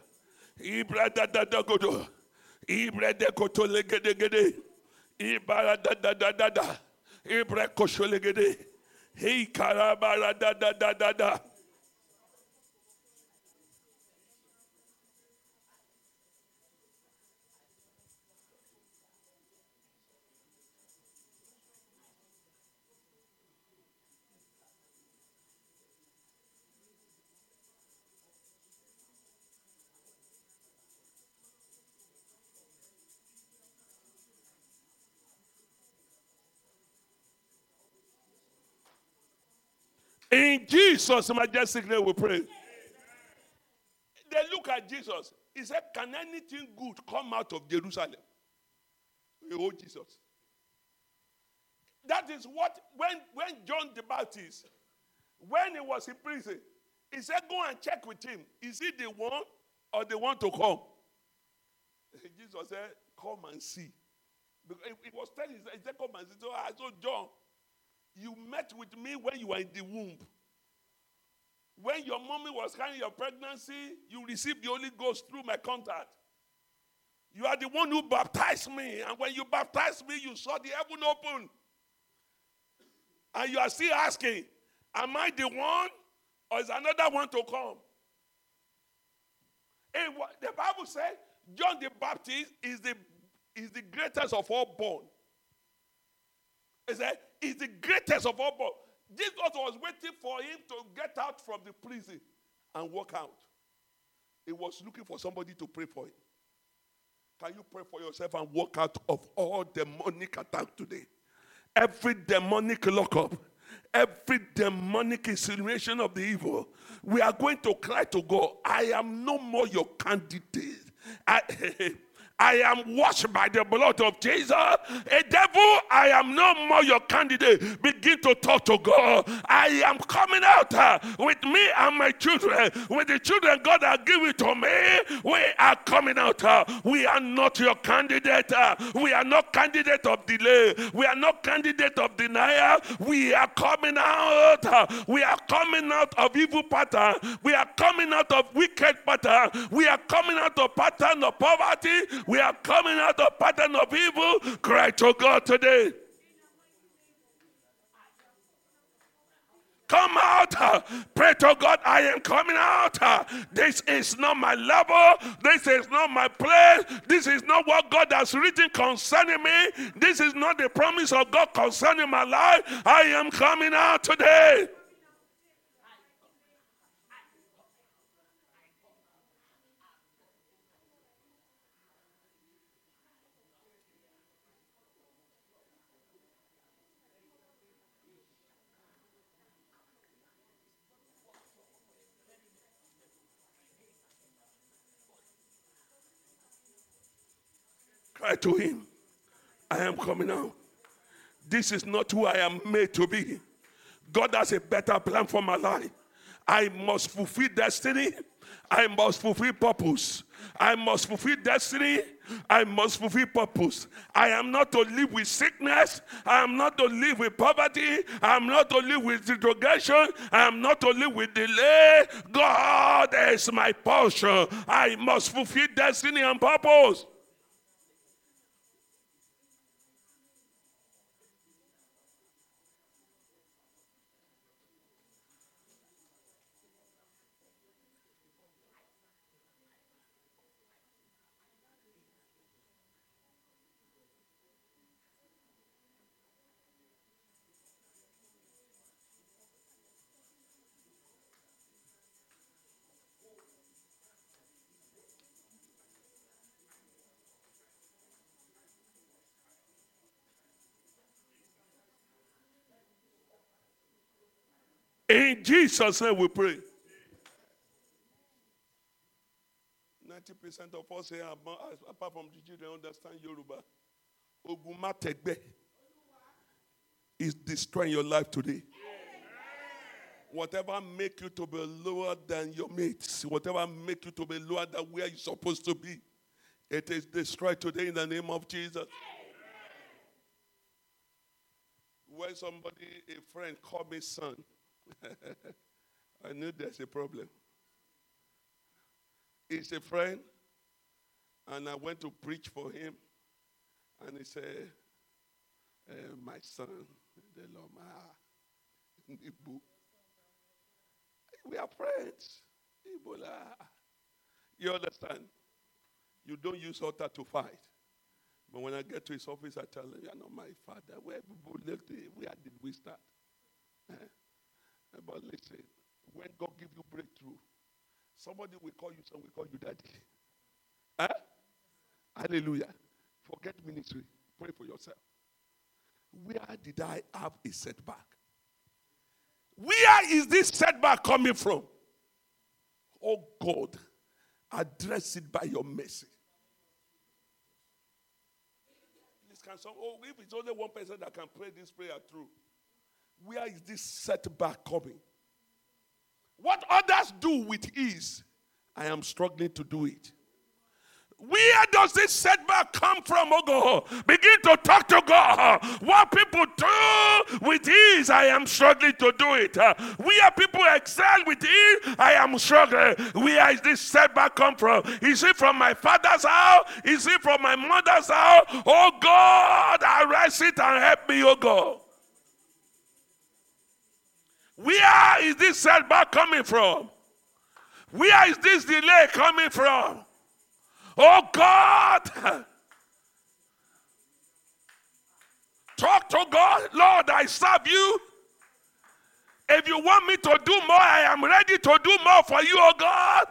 Ibra da da da godo. Ibra de koto legede gede. Ibara da da da da da. Ibra kosho legede. Hey karabara da da da da da. In Jesus' majestic name we pray. They look at Jesus. He said, Can anything good come out of Jerusalem? Oh, Jesus. That is what, when, when John the Baptist, when he was in prison, he said, Go and check with him. Is he the one or the one to come? <laughs> Jesus said, Come and see. Because he was telling, he said, Come and see. So ah, I told John, you met with me when you were in the womb. When your mommy was carrying your pregnancy, you received the Holy Ghost through my contact. You are the one who baptized me. And when you baptized me, you saw the heaven open. And you are still asking, Am I the one or is another one to come? And the Bible says John the Baptist is the, is the greatest of all born. It said is the greatest of all. But Jesus was waiting for him to get out from the prison and walk out. He was looking for somebody to pray for him. Can you pray for yourself and walk out of all demonic attack today? Every demonic lockup, every demonic insinuation of the evil, we are going to cry to God, I am no more your candidate. I, <laughs> I am washed by the blood of Jesus. A devil, I am no more your candidate. Begin to talk to God. I am coming out uh, with me and my children. With the children God has given to me, we are coming out. Uh, we are not your candidate. Uh, we are not candidate of delay. We are not candidate of denial. We are coming out. Uh, we are coming out of evil pattern. We are coming out of wicked pattern. We are coming out of pattern of poverty. We are coming out of pattern of evil. Cry to God today. Come out. Pray to God, I am coming out. This is not my level. This is not my place. This is not what God has written concerning me. This is not the promise of God concerning my life. I am coming out today. Cry to him. I am coming out. This is not who I am made to be. God has a better plan for my life. I must fulfill destiny. I must fulfill purpose. I must fulfill destiny. I must fulfill purpose. I am not to live with sickness. I am not to live with poverty. I am not to live with interrogation. I am not to live with delay. God is my portion. I must fulfill destiny and purpose. In Jesus' name we pray. 90% of us here, apart from the children, understand Yoruba. Ogumategbe is destroying your life today. Whatever make you to be lower than your mates, whatever make you to be lower than where you're supposed to be, it is destroyed today in the name of Jesus. When somebody, a friend, called me son, <laughs> I knew there's a problem. He's a friend, and I went to preach for him, and he said, eh, My son, the Lord, my we are friends. You understand? You don't use altar to fight. But when I get to his office, I tell him, You are not my father. Where, where did we start? Eh? But listen, when God give you breakthrough, somebody will call you son, will call you daddy. Huh? Hallelujah. Forget ministry. Pray for yourself. Where did I have a setback? Where is this setback coming from? Oh God, address it by your mercy. Please, can some, oh, if it's only one person that can pray this prayer through, where is this setback coming? What others do with ease, I am struggling to do it. Where does this setback come from, oh God? Begin to talk to God. What people do with ease, I am struggling to do it. Where people excel with ease, I am struggling. Where is this setback come from? Is it from my father's house? Is it from my mother's house? Oh God, arrest it and help me, oh God. Where is this setback coming from? Where is this delay coming from? Oh God! talk to God, Lord, I serve you. If you want me to do more, I am ready to do more for you, oh God.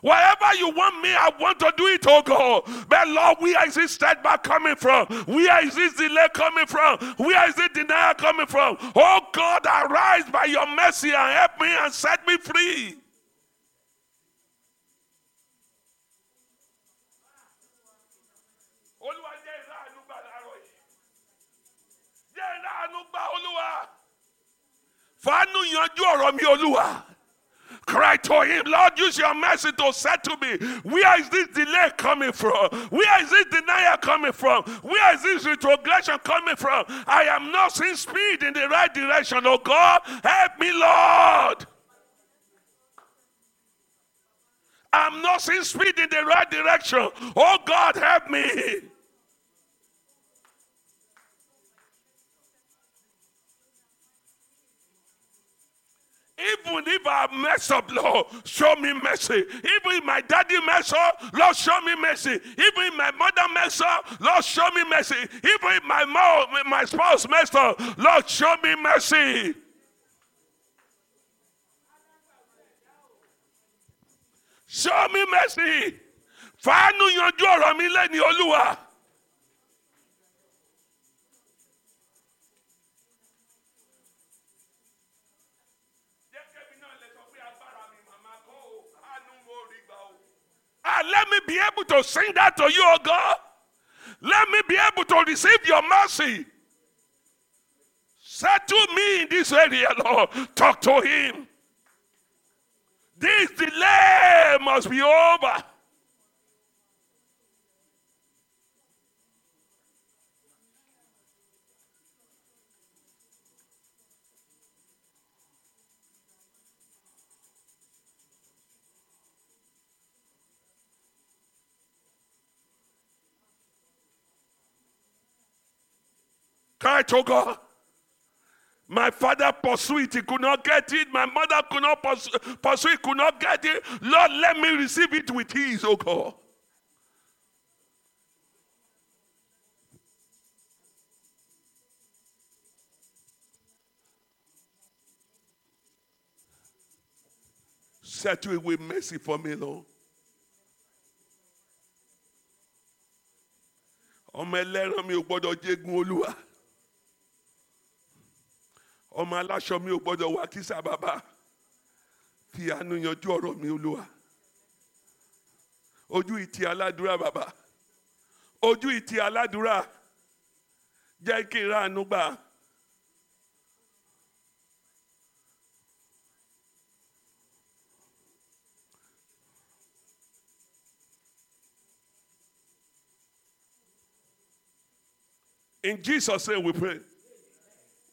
Whatever you want me, I want to do it, oh God. But Lord, where is this setback coming from? Where is this delay coming from? Where is this denial coming from? Oh God, arise by your mercy and help me and set me free. Cry to him, Lord, use your mercy to settle me. Where is this delay coming from? Where is this denial coming from? Where is this retrogression coming from? I am not seeing speed in the right direction. Oh God, help me, Lord. I'm not seeing speed in the right direction. Oh God, help me. Even if I mess up, Lord, show me mercy. Even if my daddy mess up, Lord, show me mercy. Even if my mother mess up, Lord, show me mercy. Even if my mom, my spouse messed up, Lord, show me mercy. Show me mercy. Fàánù yanjú ọ̀rọ̀ mi lẹ́ni Olúwa. Ah, let me be able to sing that to you, oh God. Let me be able to receive your mercy. Settle me in this area, Lord. Talk to him. This delay must be over. Cry to God. My father pursued it, he could not get it. My mother could not pursue, pursue it, could not get it. Lord, let me receive it with ease, oh God. Settle it with mercy for me, Lord. ọmọ mi ò gbọ́dọ̀ jẹ́gun olúwa ọmọ aláṣọ mi ò gbọ́dọ̀ wá kísà bàbá fi àánú yanjú ọ̀rọ̀ mi olúwa ojú ìtì aládùúrà bàbá ojú ìtì aládùúrà jẹ́ kí n ra àánú gbà. In Jesus' name we pray.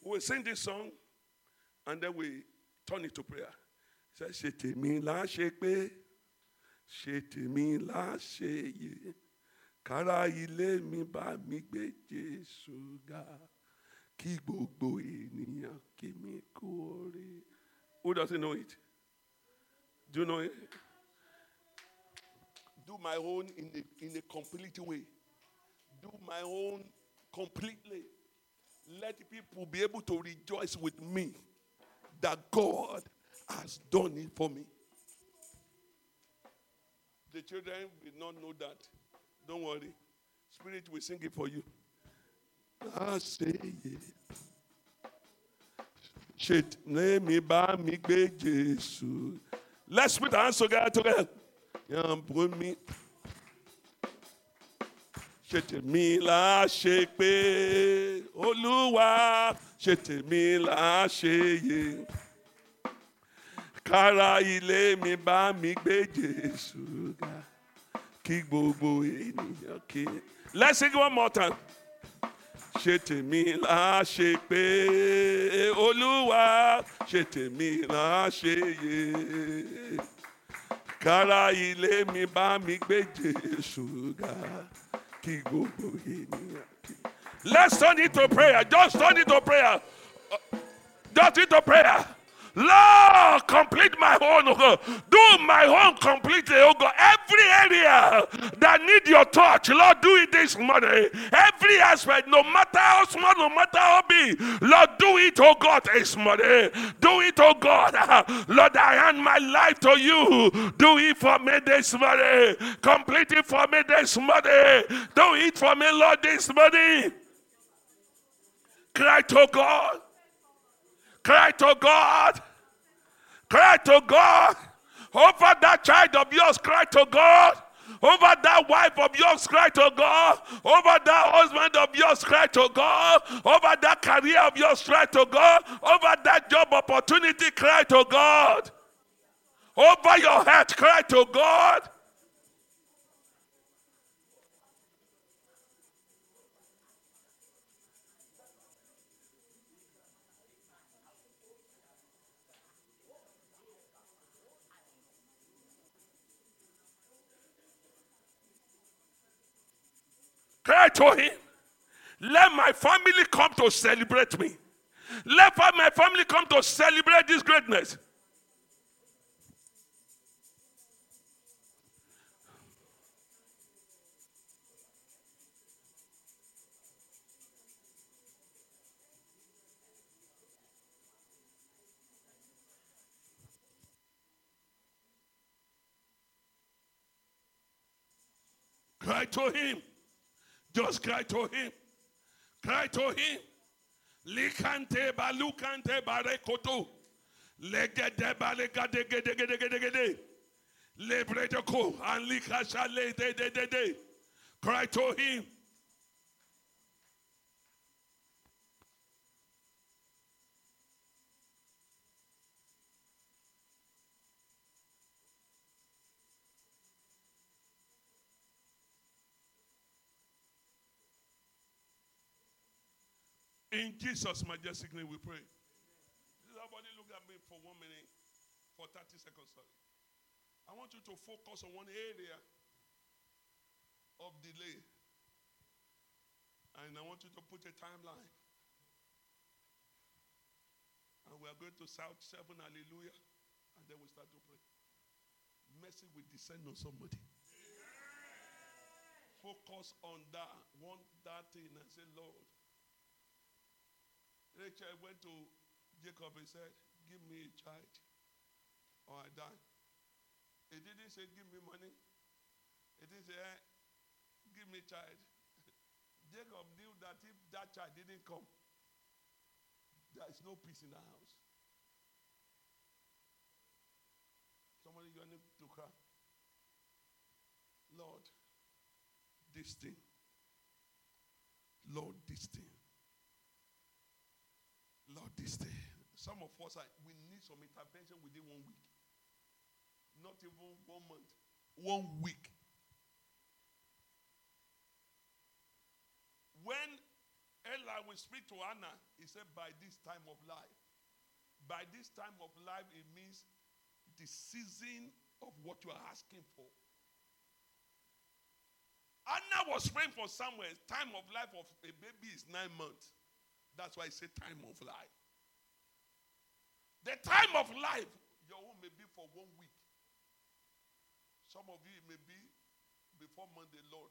We sing this song and then we turn it to prayer. Say, ṣe tèmi là ṣe pé ṣe là yè kára ilé mi bá mi gbé Jésù ga kí gbogbo ènìyàn kí mi kú. Who doesn't know it? Do you know it? Do my own in a, in a complete way. Do my own completely. Let people be able to rejoice with me that God has done it for me. The children will not know that. Don't worry. Spirit will sing it for you. I say it. Let me buy me Jésù. Let's put our hands together together. Yeah, me. Ṣe tèmi là pé olúwa ṣe tèmi là yè kára ilé mi bá mi gbé jésù ga kí gbogbo ènìyàn let's sing one more time. ṣe tèmi là pé olúwa ṣe tèmi là yè kára ilé mi bá mi gbé jésù ga. Let's turn it to prayer. Just turn it to prayer. Uh, Just it to prayer. Lord, complete my own, oh. Do my own completely, oh God. Every area that need your touch, Lord, do it this morning. Every aspect, no matter how small, no matter how big, Lord, do it, oh God, this morning. Do it, oh God. <laughs> Lord, I hand my life to you. Do it for me this morning. Complete it for me this morning. Do it for me, Lord, this morning. Cry to God. Cry to God. Cry to God. Over that child of yours, cry to God. Over that wife of yours, cry to God. Over that husband of yours, cry to God. Over that career of yours, cry to God. Over that job opportunity, cry to God. Over your head, cry to God. Cry to him. Let my family come to celebrate me. Let my family come to celebrate this greatness. Cry to him. Just cry to him. Cry to him. Likante balukante barekoto. Legede balegade gede gede gede gede. Lebredeko and likashale de de de de. Cry to him. In Jesus' majestic name we pray. Somebody look at me for one minute, for 30 seconds, sorry. I want you to focus on one area of delay. And I want you to put a timeline. And we are going to shout seven hallelujah. And then we start to pray. Mercy will descend on somebody. Focus on that one that thing and say, Lord, Rachel went to Jacob and said, Give me a child or I die. He didn't say, Give me money. He didn't say, eh, Give me a child. <laughs> Jacob knew that if that child didn't come, there is no peace in the house. Somebody going to cry. Lord, this thing. Lord, this thing. Lord, this day. Some of us, are, we need some intervention within one week. Not even one month. One week. When Eli will speak to Anna, he said, by this time of life. By this time of life, it means the season of what you are asking for. Anna was praying for Samuel. Time of life of a baby is nine months. That's why I say time of life. The time of life, your own may be for one week. Some of you may be before Monday, Lord.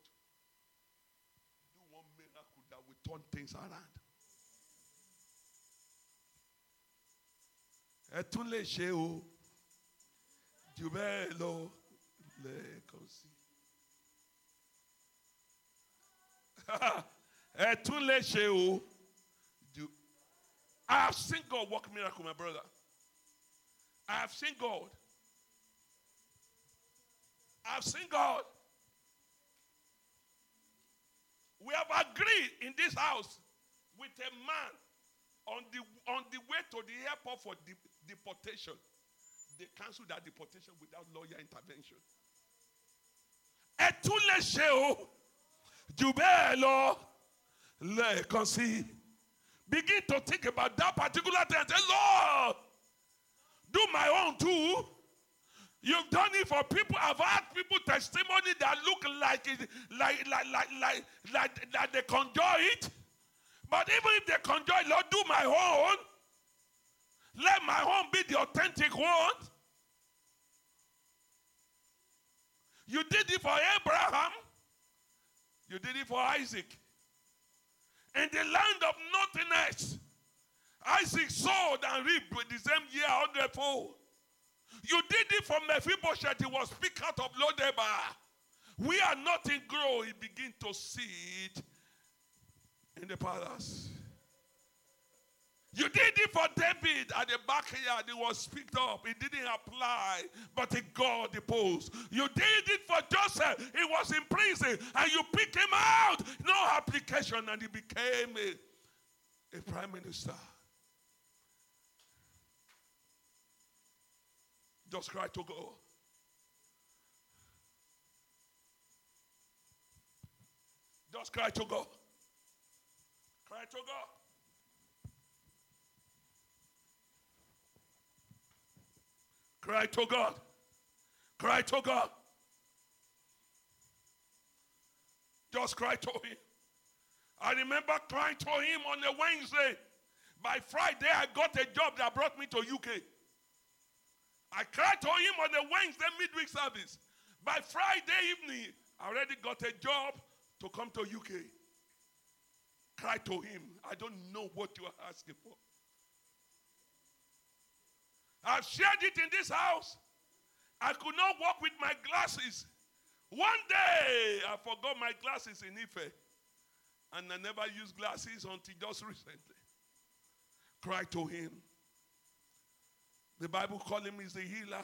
Do one miracle that will turn things around. ẹ tún lè ṣe o jù bẹ́ẹ̀ lọ lẹ́ẹ̀kan sí. <laughs> ẹ tún. I have seen God work miracle, my brother. I have seen God. I have seen God. We have agreed in this house with a man on the on the way to the airport for de- deportation. They canceled that deportation without lawyer intervention. Ẹ tún lè ṣe. Begin to think about that particular thing and say, Lord, do my own too. You've done it for people. I've had people testimony that look like it, like, like, like, like, like, like they conjure it. But even if they conjure it, Lord, do my own. Let my own be the authentic one. You did it for Abraham. You did it for Isaac. In the land of nothingness, Isaac sowed and reaped with the same year hundredfold. You did it for Mephibosheth, he was out of Lodebar. We are not in grow, he begin to see it in the palace. You did it for David at the backyard. It was picked up. It didn't apply, but it got the post. You did it for Joseph. He was in prison, and you picked him out. No application, and he became a, a prime minister. Just cry to God. Just cry to God. Cry to God. Cry to God. Cry to God. Just cry to Him. I remember crying to Him on a Wednesday. By Friday, I got a job that brought me to UK. I cried to Him on a Wednesday midweek service. By Friday evening, I already got a job to come to UK. Cry to Him. I don't know what you are asking for. I've shared it in this house. I could not walk with my glasses. One day, I forgot my glasses in Ife. And I never used glasses until just <laughs> recently. Cry to him. The Bible call him is the healer,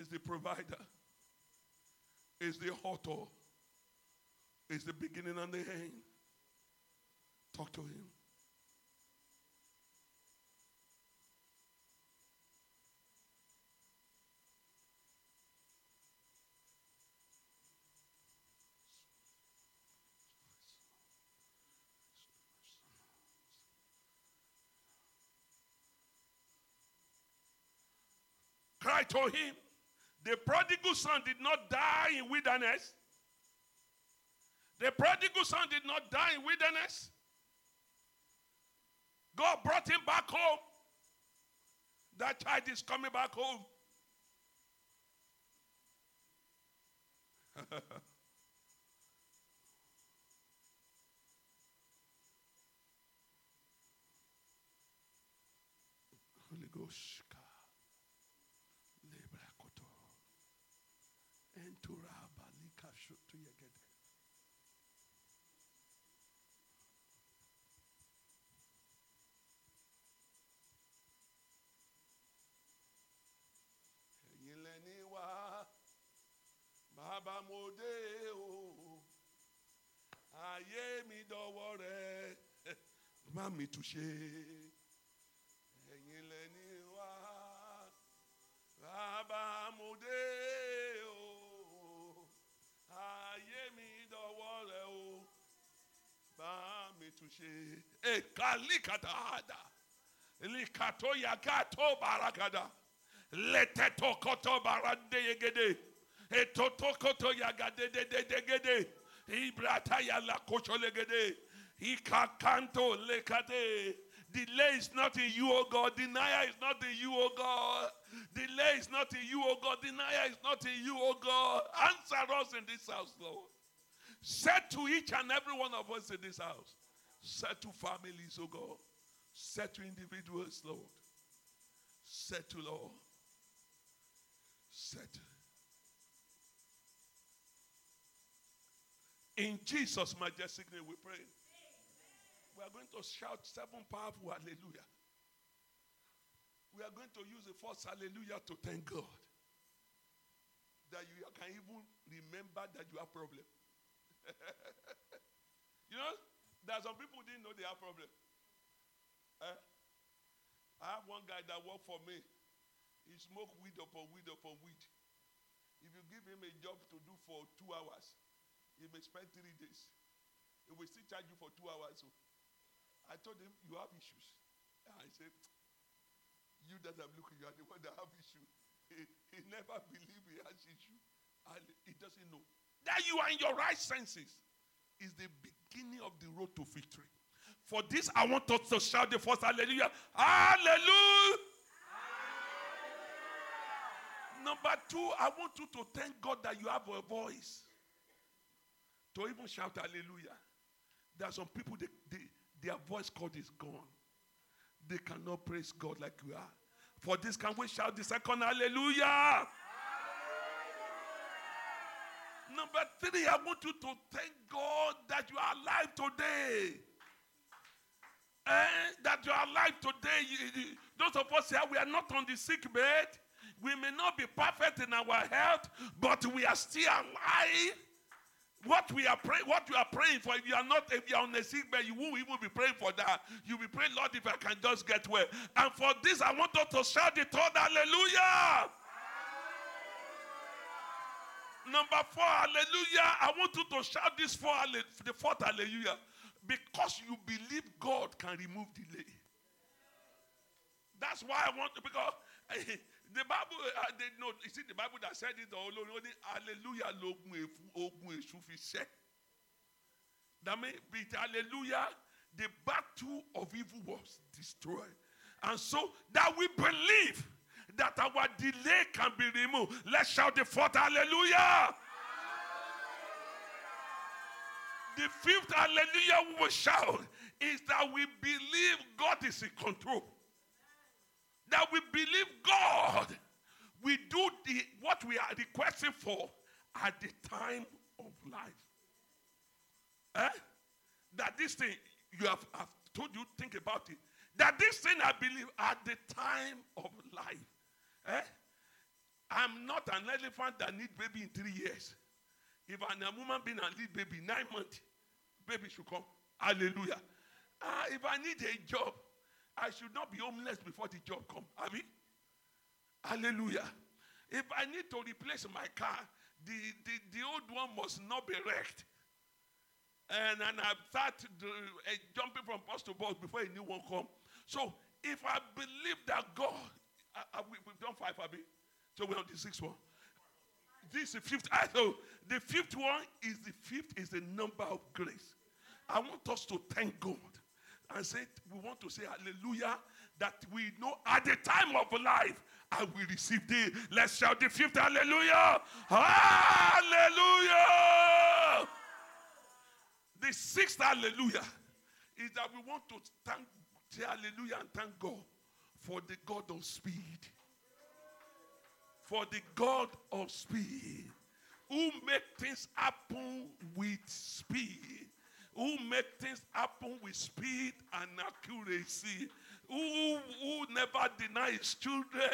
is the provider, is the author, is the beginning and the end. Talk to him. Cry to him. The prodigal son did not die in wilderness. The prodigal son did not die in wilderness. God brought him back home. That child is coming back home. <laughs> Holy Ghost. Bàbá mo o, ayé mi dọwọ́ rẹ̀, <laughs> má mi túṣe. Ẹ̀yin lẹni wá, bàbá mo o, ayé mi dọwọ́ rẹ̀ o, bá mi túṣe. Èkálíkàtàdà, líkàtó yàgàtó bàràkàdà, lẹ́tẹ̀tọ̀ kọ́tọ̀ bàràdéyégédé, kọ́tọ̀ yàgàdédédégédé, ìbràtà yàlà kọ́tọ̀légédé, ìkàkàntò lẹ́kàdé. Delay is not in you, O God. Denial is not in you, O God. Delay is not in you, O God. Denial is not in you, O God. Answer us in this house, Lord. Set to each and every one of us in this house. Set to families, O God. Set to individuals, Lord. Set to Lord. Set. In Jesus' majestic name we pray. We are going to shout seven powerful hallelujah. We are going to use the first hallelujah to thank God that you can even remember that you have problem. <laughs> you know, there are some people who didn't know they have problem. Eh? I have one guy that worked for me. He smoked weed upon weed upon weed. If you give him a job to do for two hours, he may spend three days. He will still charge you for two hours. So I told him, You have issues. And I said, You that I'm looking, you are the one that have issues. He, he never believed he has issues. And he doesn't know. That you are in your right senses is the beginning of the road to victory. For this, I want us to shout the first hallelujah. Hallelujah. Number two, I want you to thank God that you have a voice to even shout hallelujah. There are some people, they, they, their voice cord is gone. They cannot praise God like you are. For this, can we shout the second hallelujah? Number three, I want you to thank God that you are alive today. And that you are alive today. Those of us here, we are not on the sick bed. We may not be perfect in our health, but we are still alive. What we are praying, what you are praying for, if you are not, if you are on a sick bed, you won't even be praying for that. You'll be praying, Lord, if I can just get well. And for this, I want us to shout the third hallelujah. Number four, hallelujah. I want you to shout this for the fourth hallelujah. Because you believe God can remove delay. That's why I want to, because <laughs> the Bible, uh, they know, you see the Bible that said it all only hallelujah, logun efu- ogun esu fi ṣẹ́. That means, hallelujah, the battle of evil was destroyed. And so that we believe that our delay can be removed. Let's shout the fourth hallelujah. The fifth hallelujah we will shout is that we believe God is in control. That we believe God. We do the what we are requesting for at the time of life. Eh? That this thing you have I've told you, think about it. That this thing I believe at the time of life. Eh? I'm not an elephant that need baby in three years. If I'm a woman being and need baby nine months, baby should come. Hallelujah. Ah, if I need a job, I should not be homeless before the job come. I mean, hallelujah. If I need to replace my car, the, the, the old one must not be wrecked. And, and I start uh, jumping from bus to bus before a new one come. So if I believe that God, uh, uh, we, we've done five, Abby. So we're on the sixth one. This is the fifth. I know the fifth one is the fifth is the number of grace. I want us to thank God and say we want to say hallelujah that we know at the time of life I will receive the. Let's shout the fifth hallelujah. Hallelujah. The sixth hallelujah is that we want to thank say hallelujah and thank God for the God of speed for the God of speed, who make things happen with speed, who make things happen with speed and accuracy, who, who never deny his children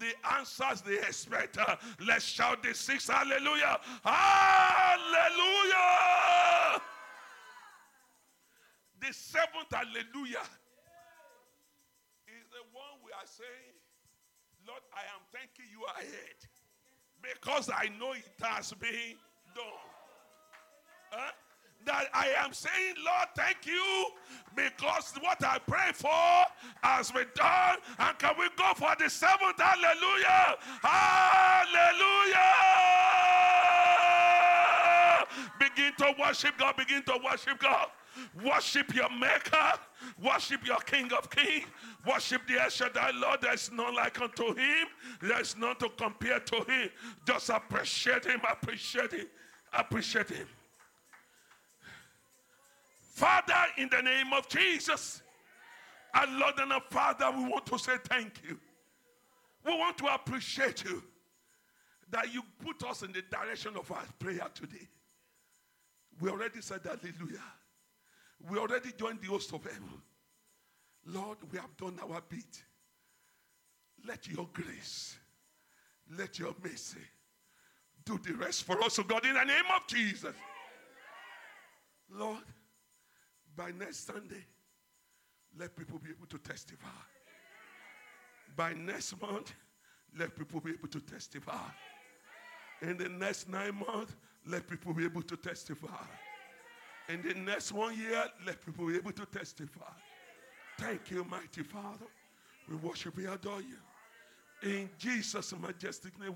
the answers they expect. Let's shout the six hallelujah. Hallelujah. The seventh hallelujah is the one we are saying Lord, I am thanking you ahead because I know it has been done. Huh? That I am saying, Lord, thank you because what I pray for has been done. And can we go for the seventh? Hallelujah! Hallelujah! Begin to worship God, begin to worship God. Worship your maker, worship your King of Kings, worship the El Lord. There's none like unto him, there's none to compare to him. Just appreciate him, appreciate him, appreciate him. Father, in the name of Jesus, our Lord and our Father, we want to say thank you. We want to appreciate you that you put us in the direction of our prayer today. We already said hallelujah. We already joined the host of heaven. Lord, we have done our bit. Let your grace, let your mercy do the rest for us, oh God, in the name of Jesus. Lord, by next Sunday, let people be able to testify. By next month, let people be able to testify. In the next nine months, let people be able to testify. In the next one year, let people be able to testify. Thank you, mighty Father. We worship, we adore you. In Jesus' majestic name.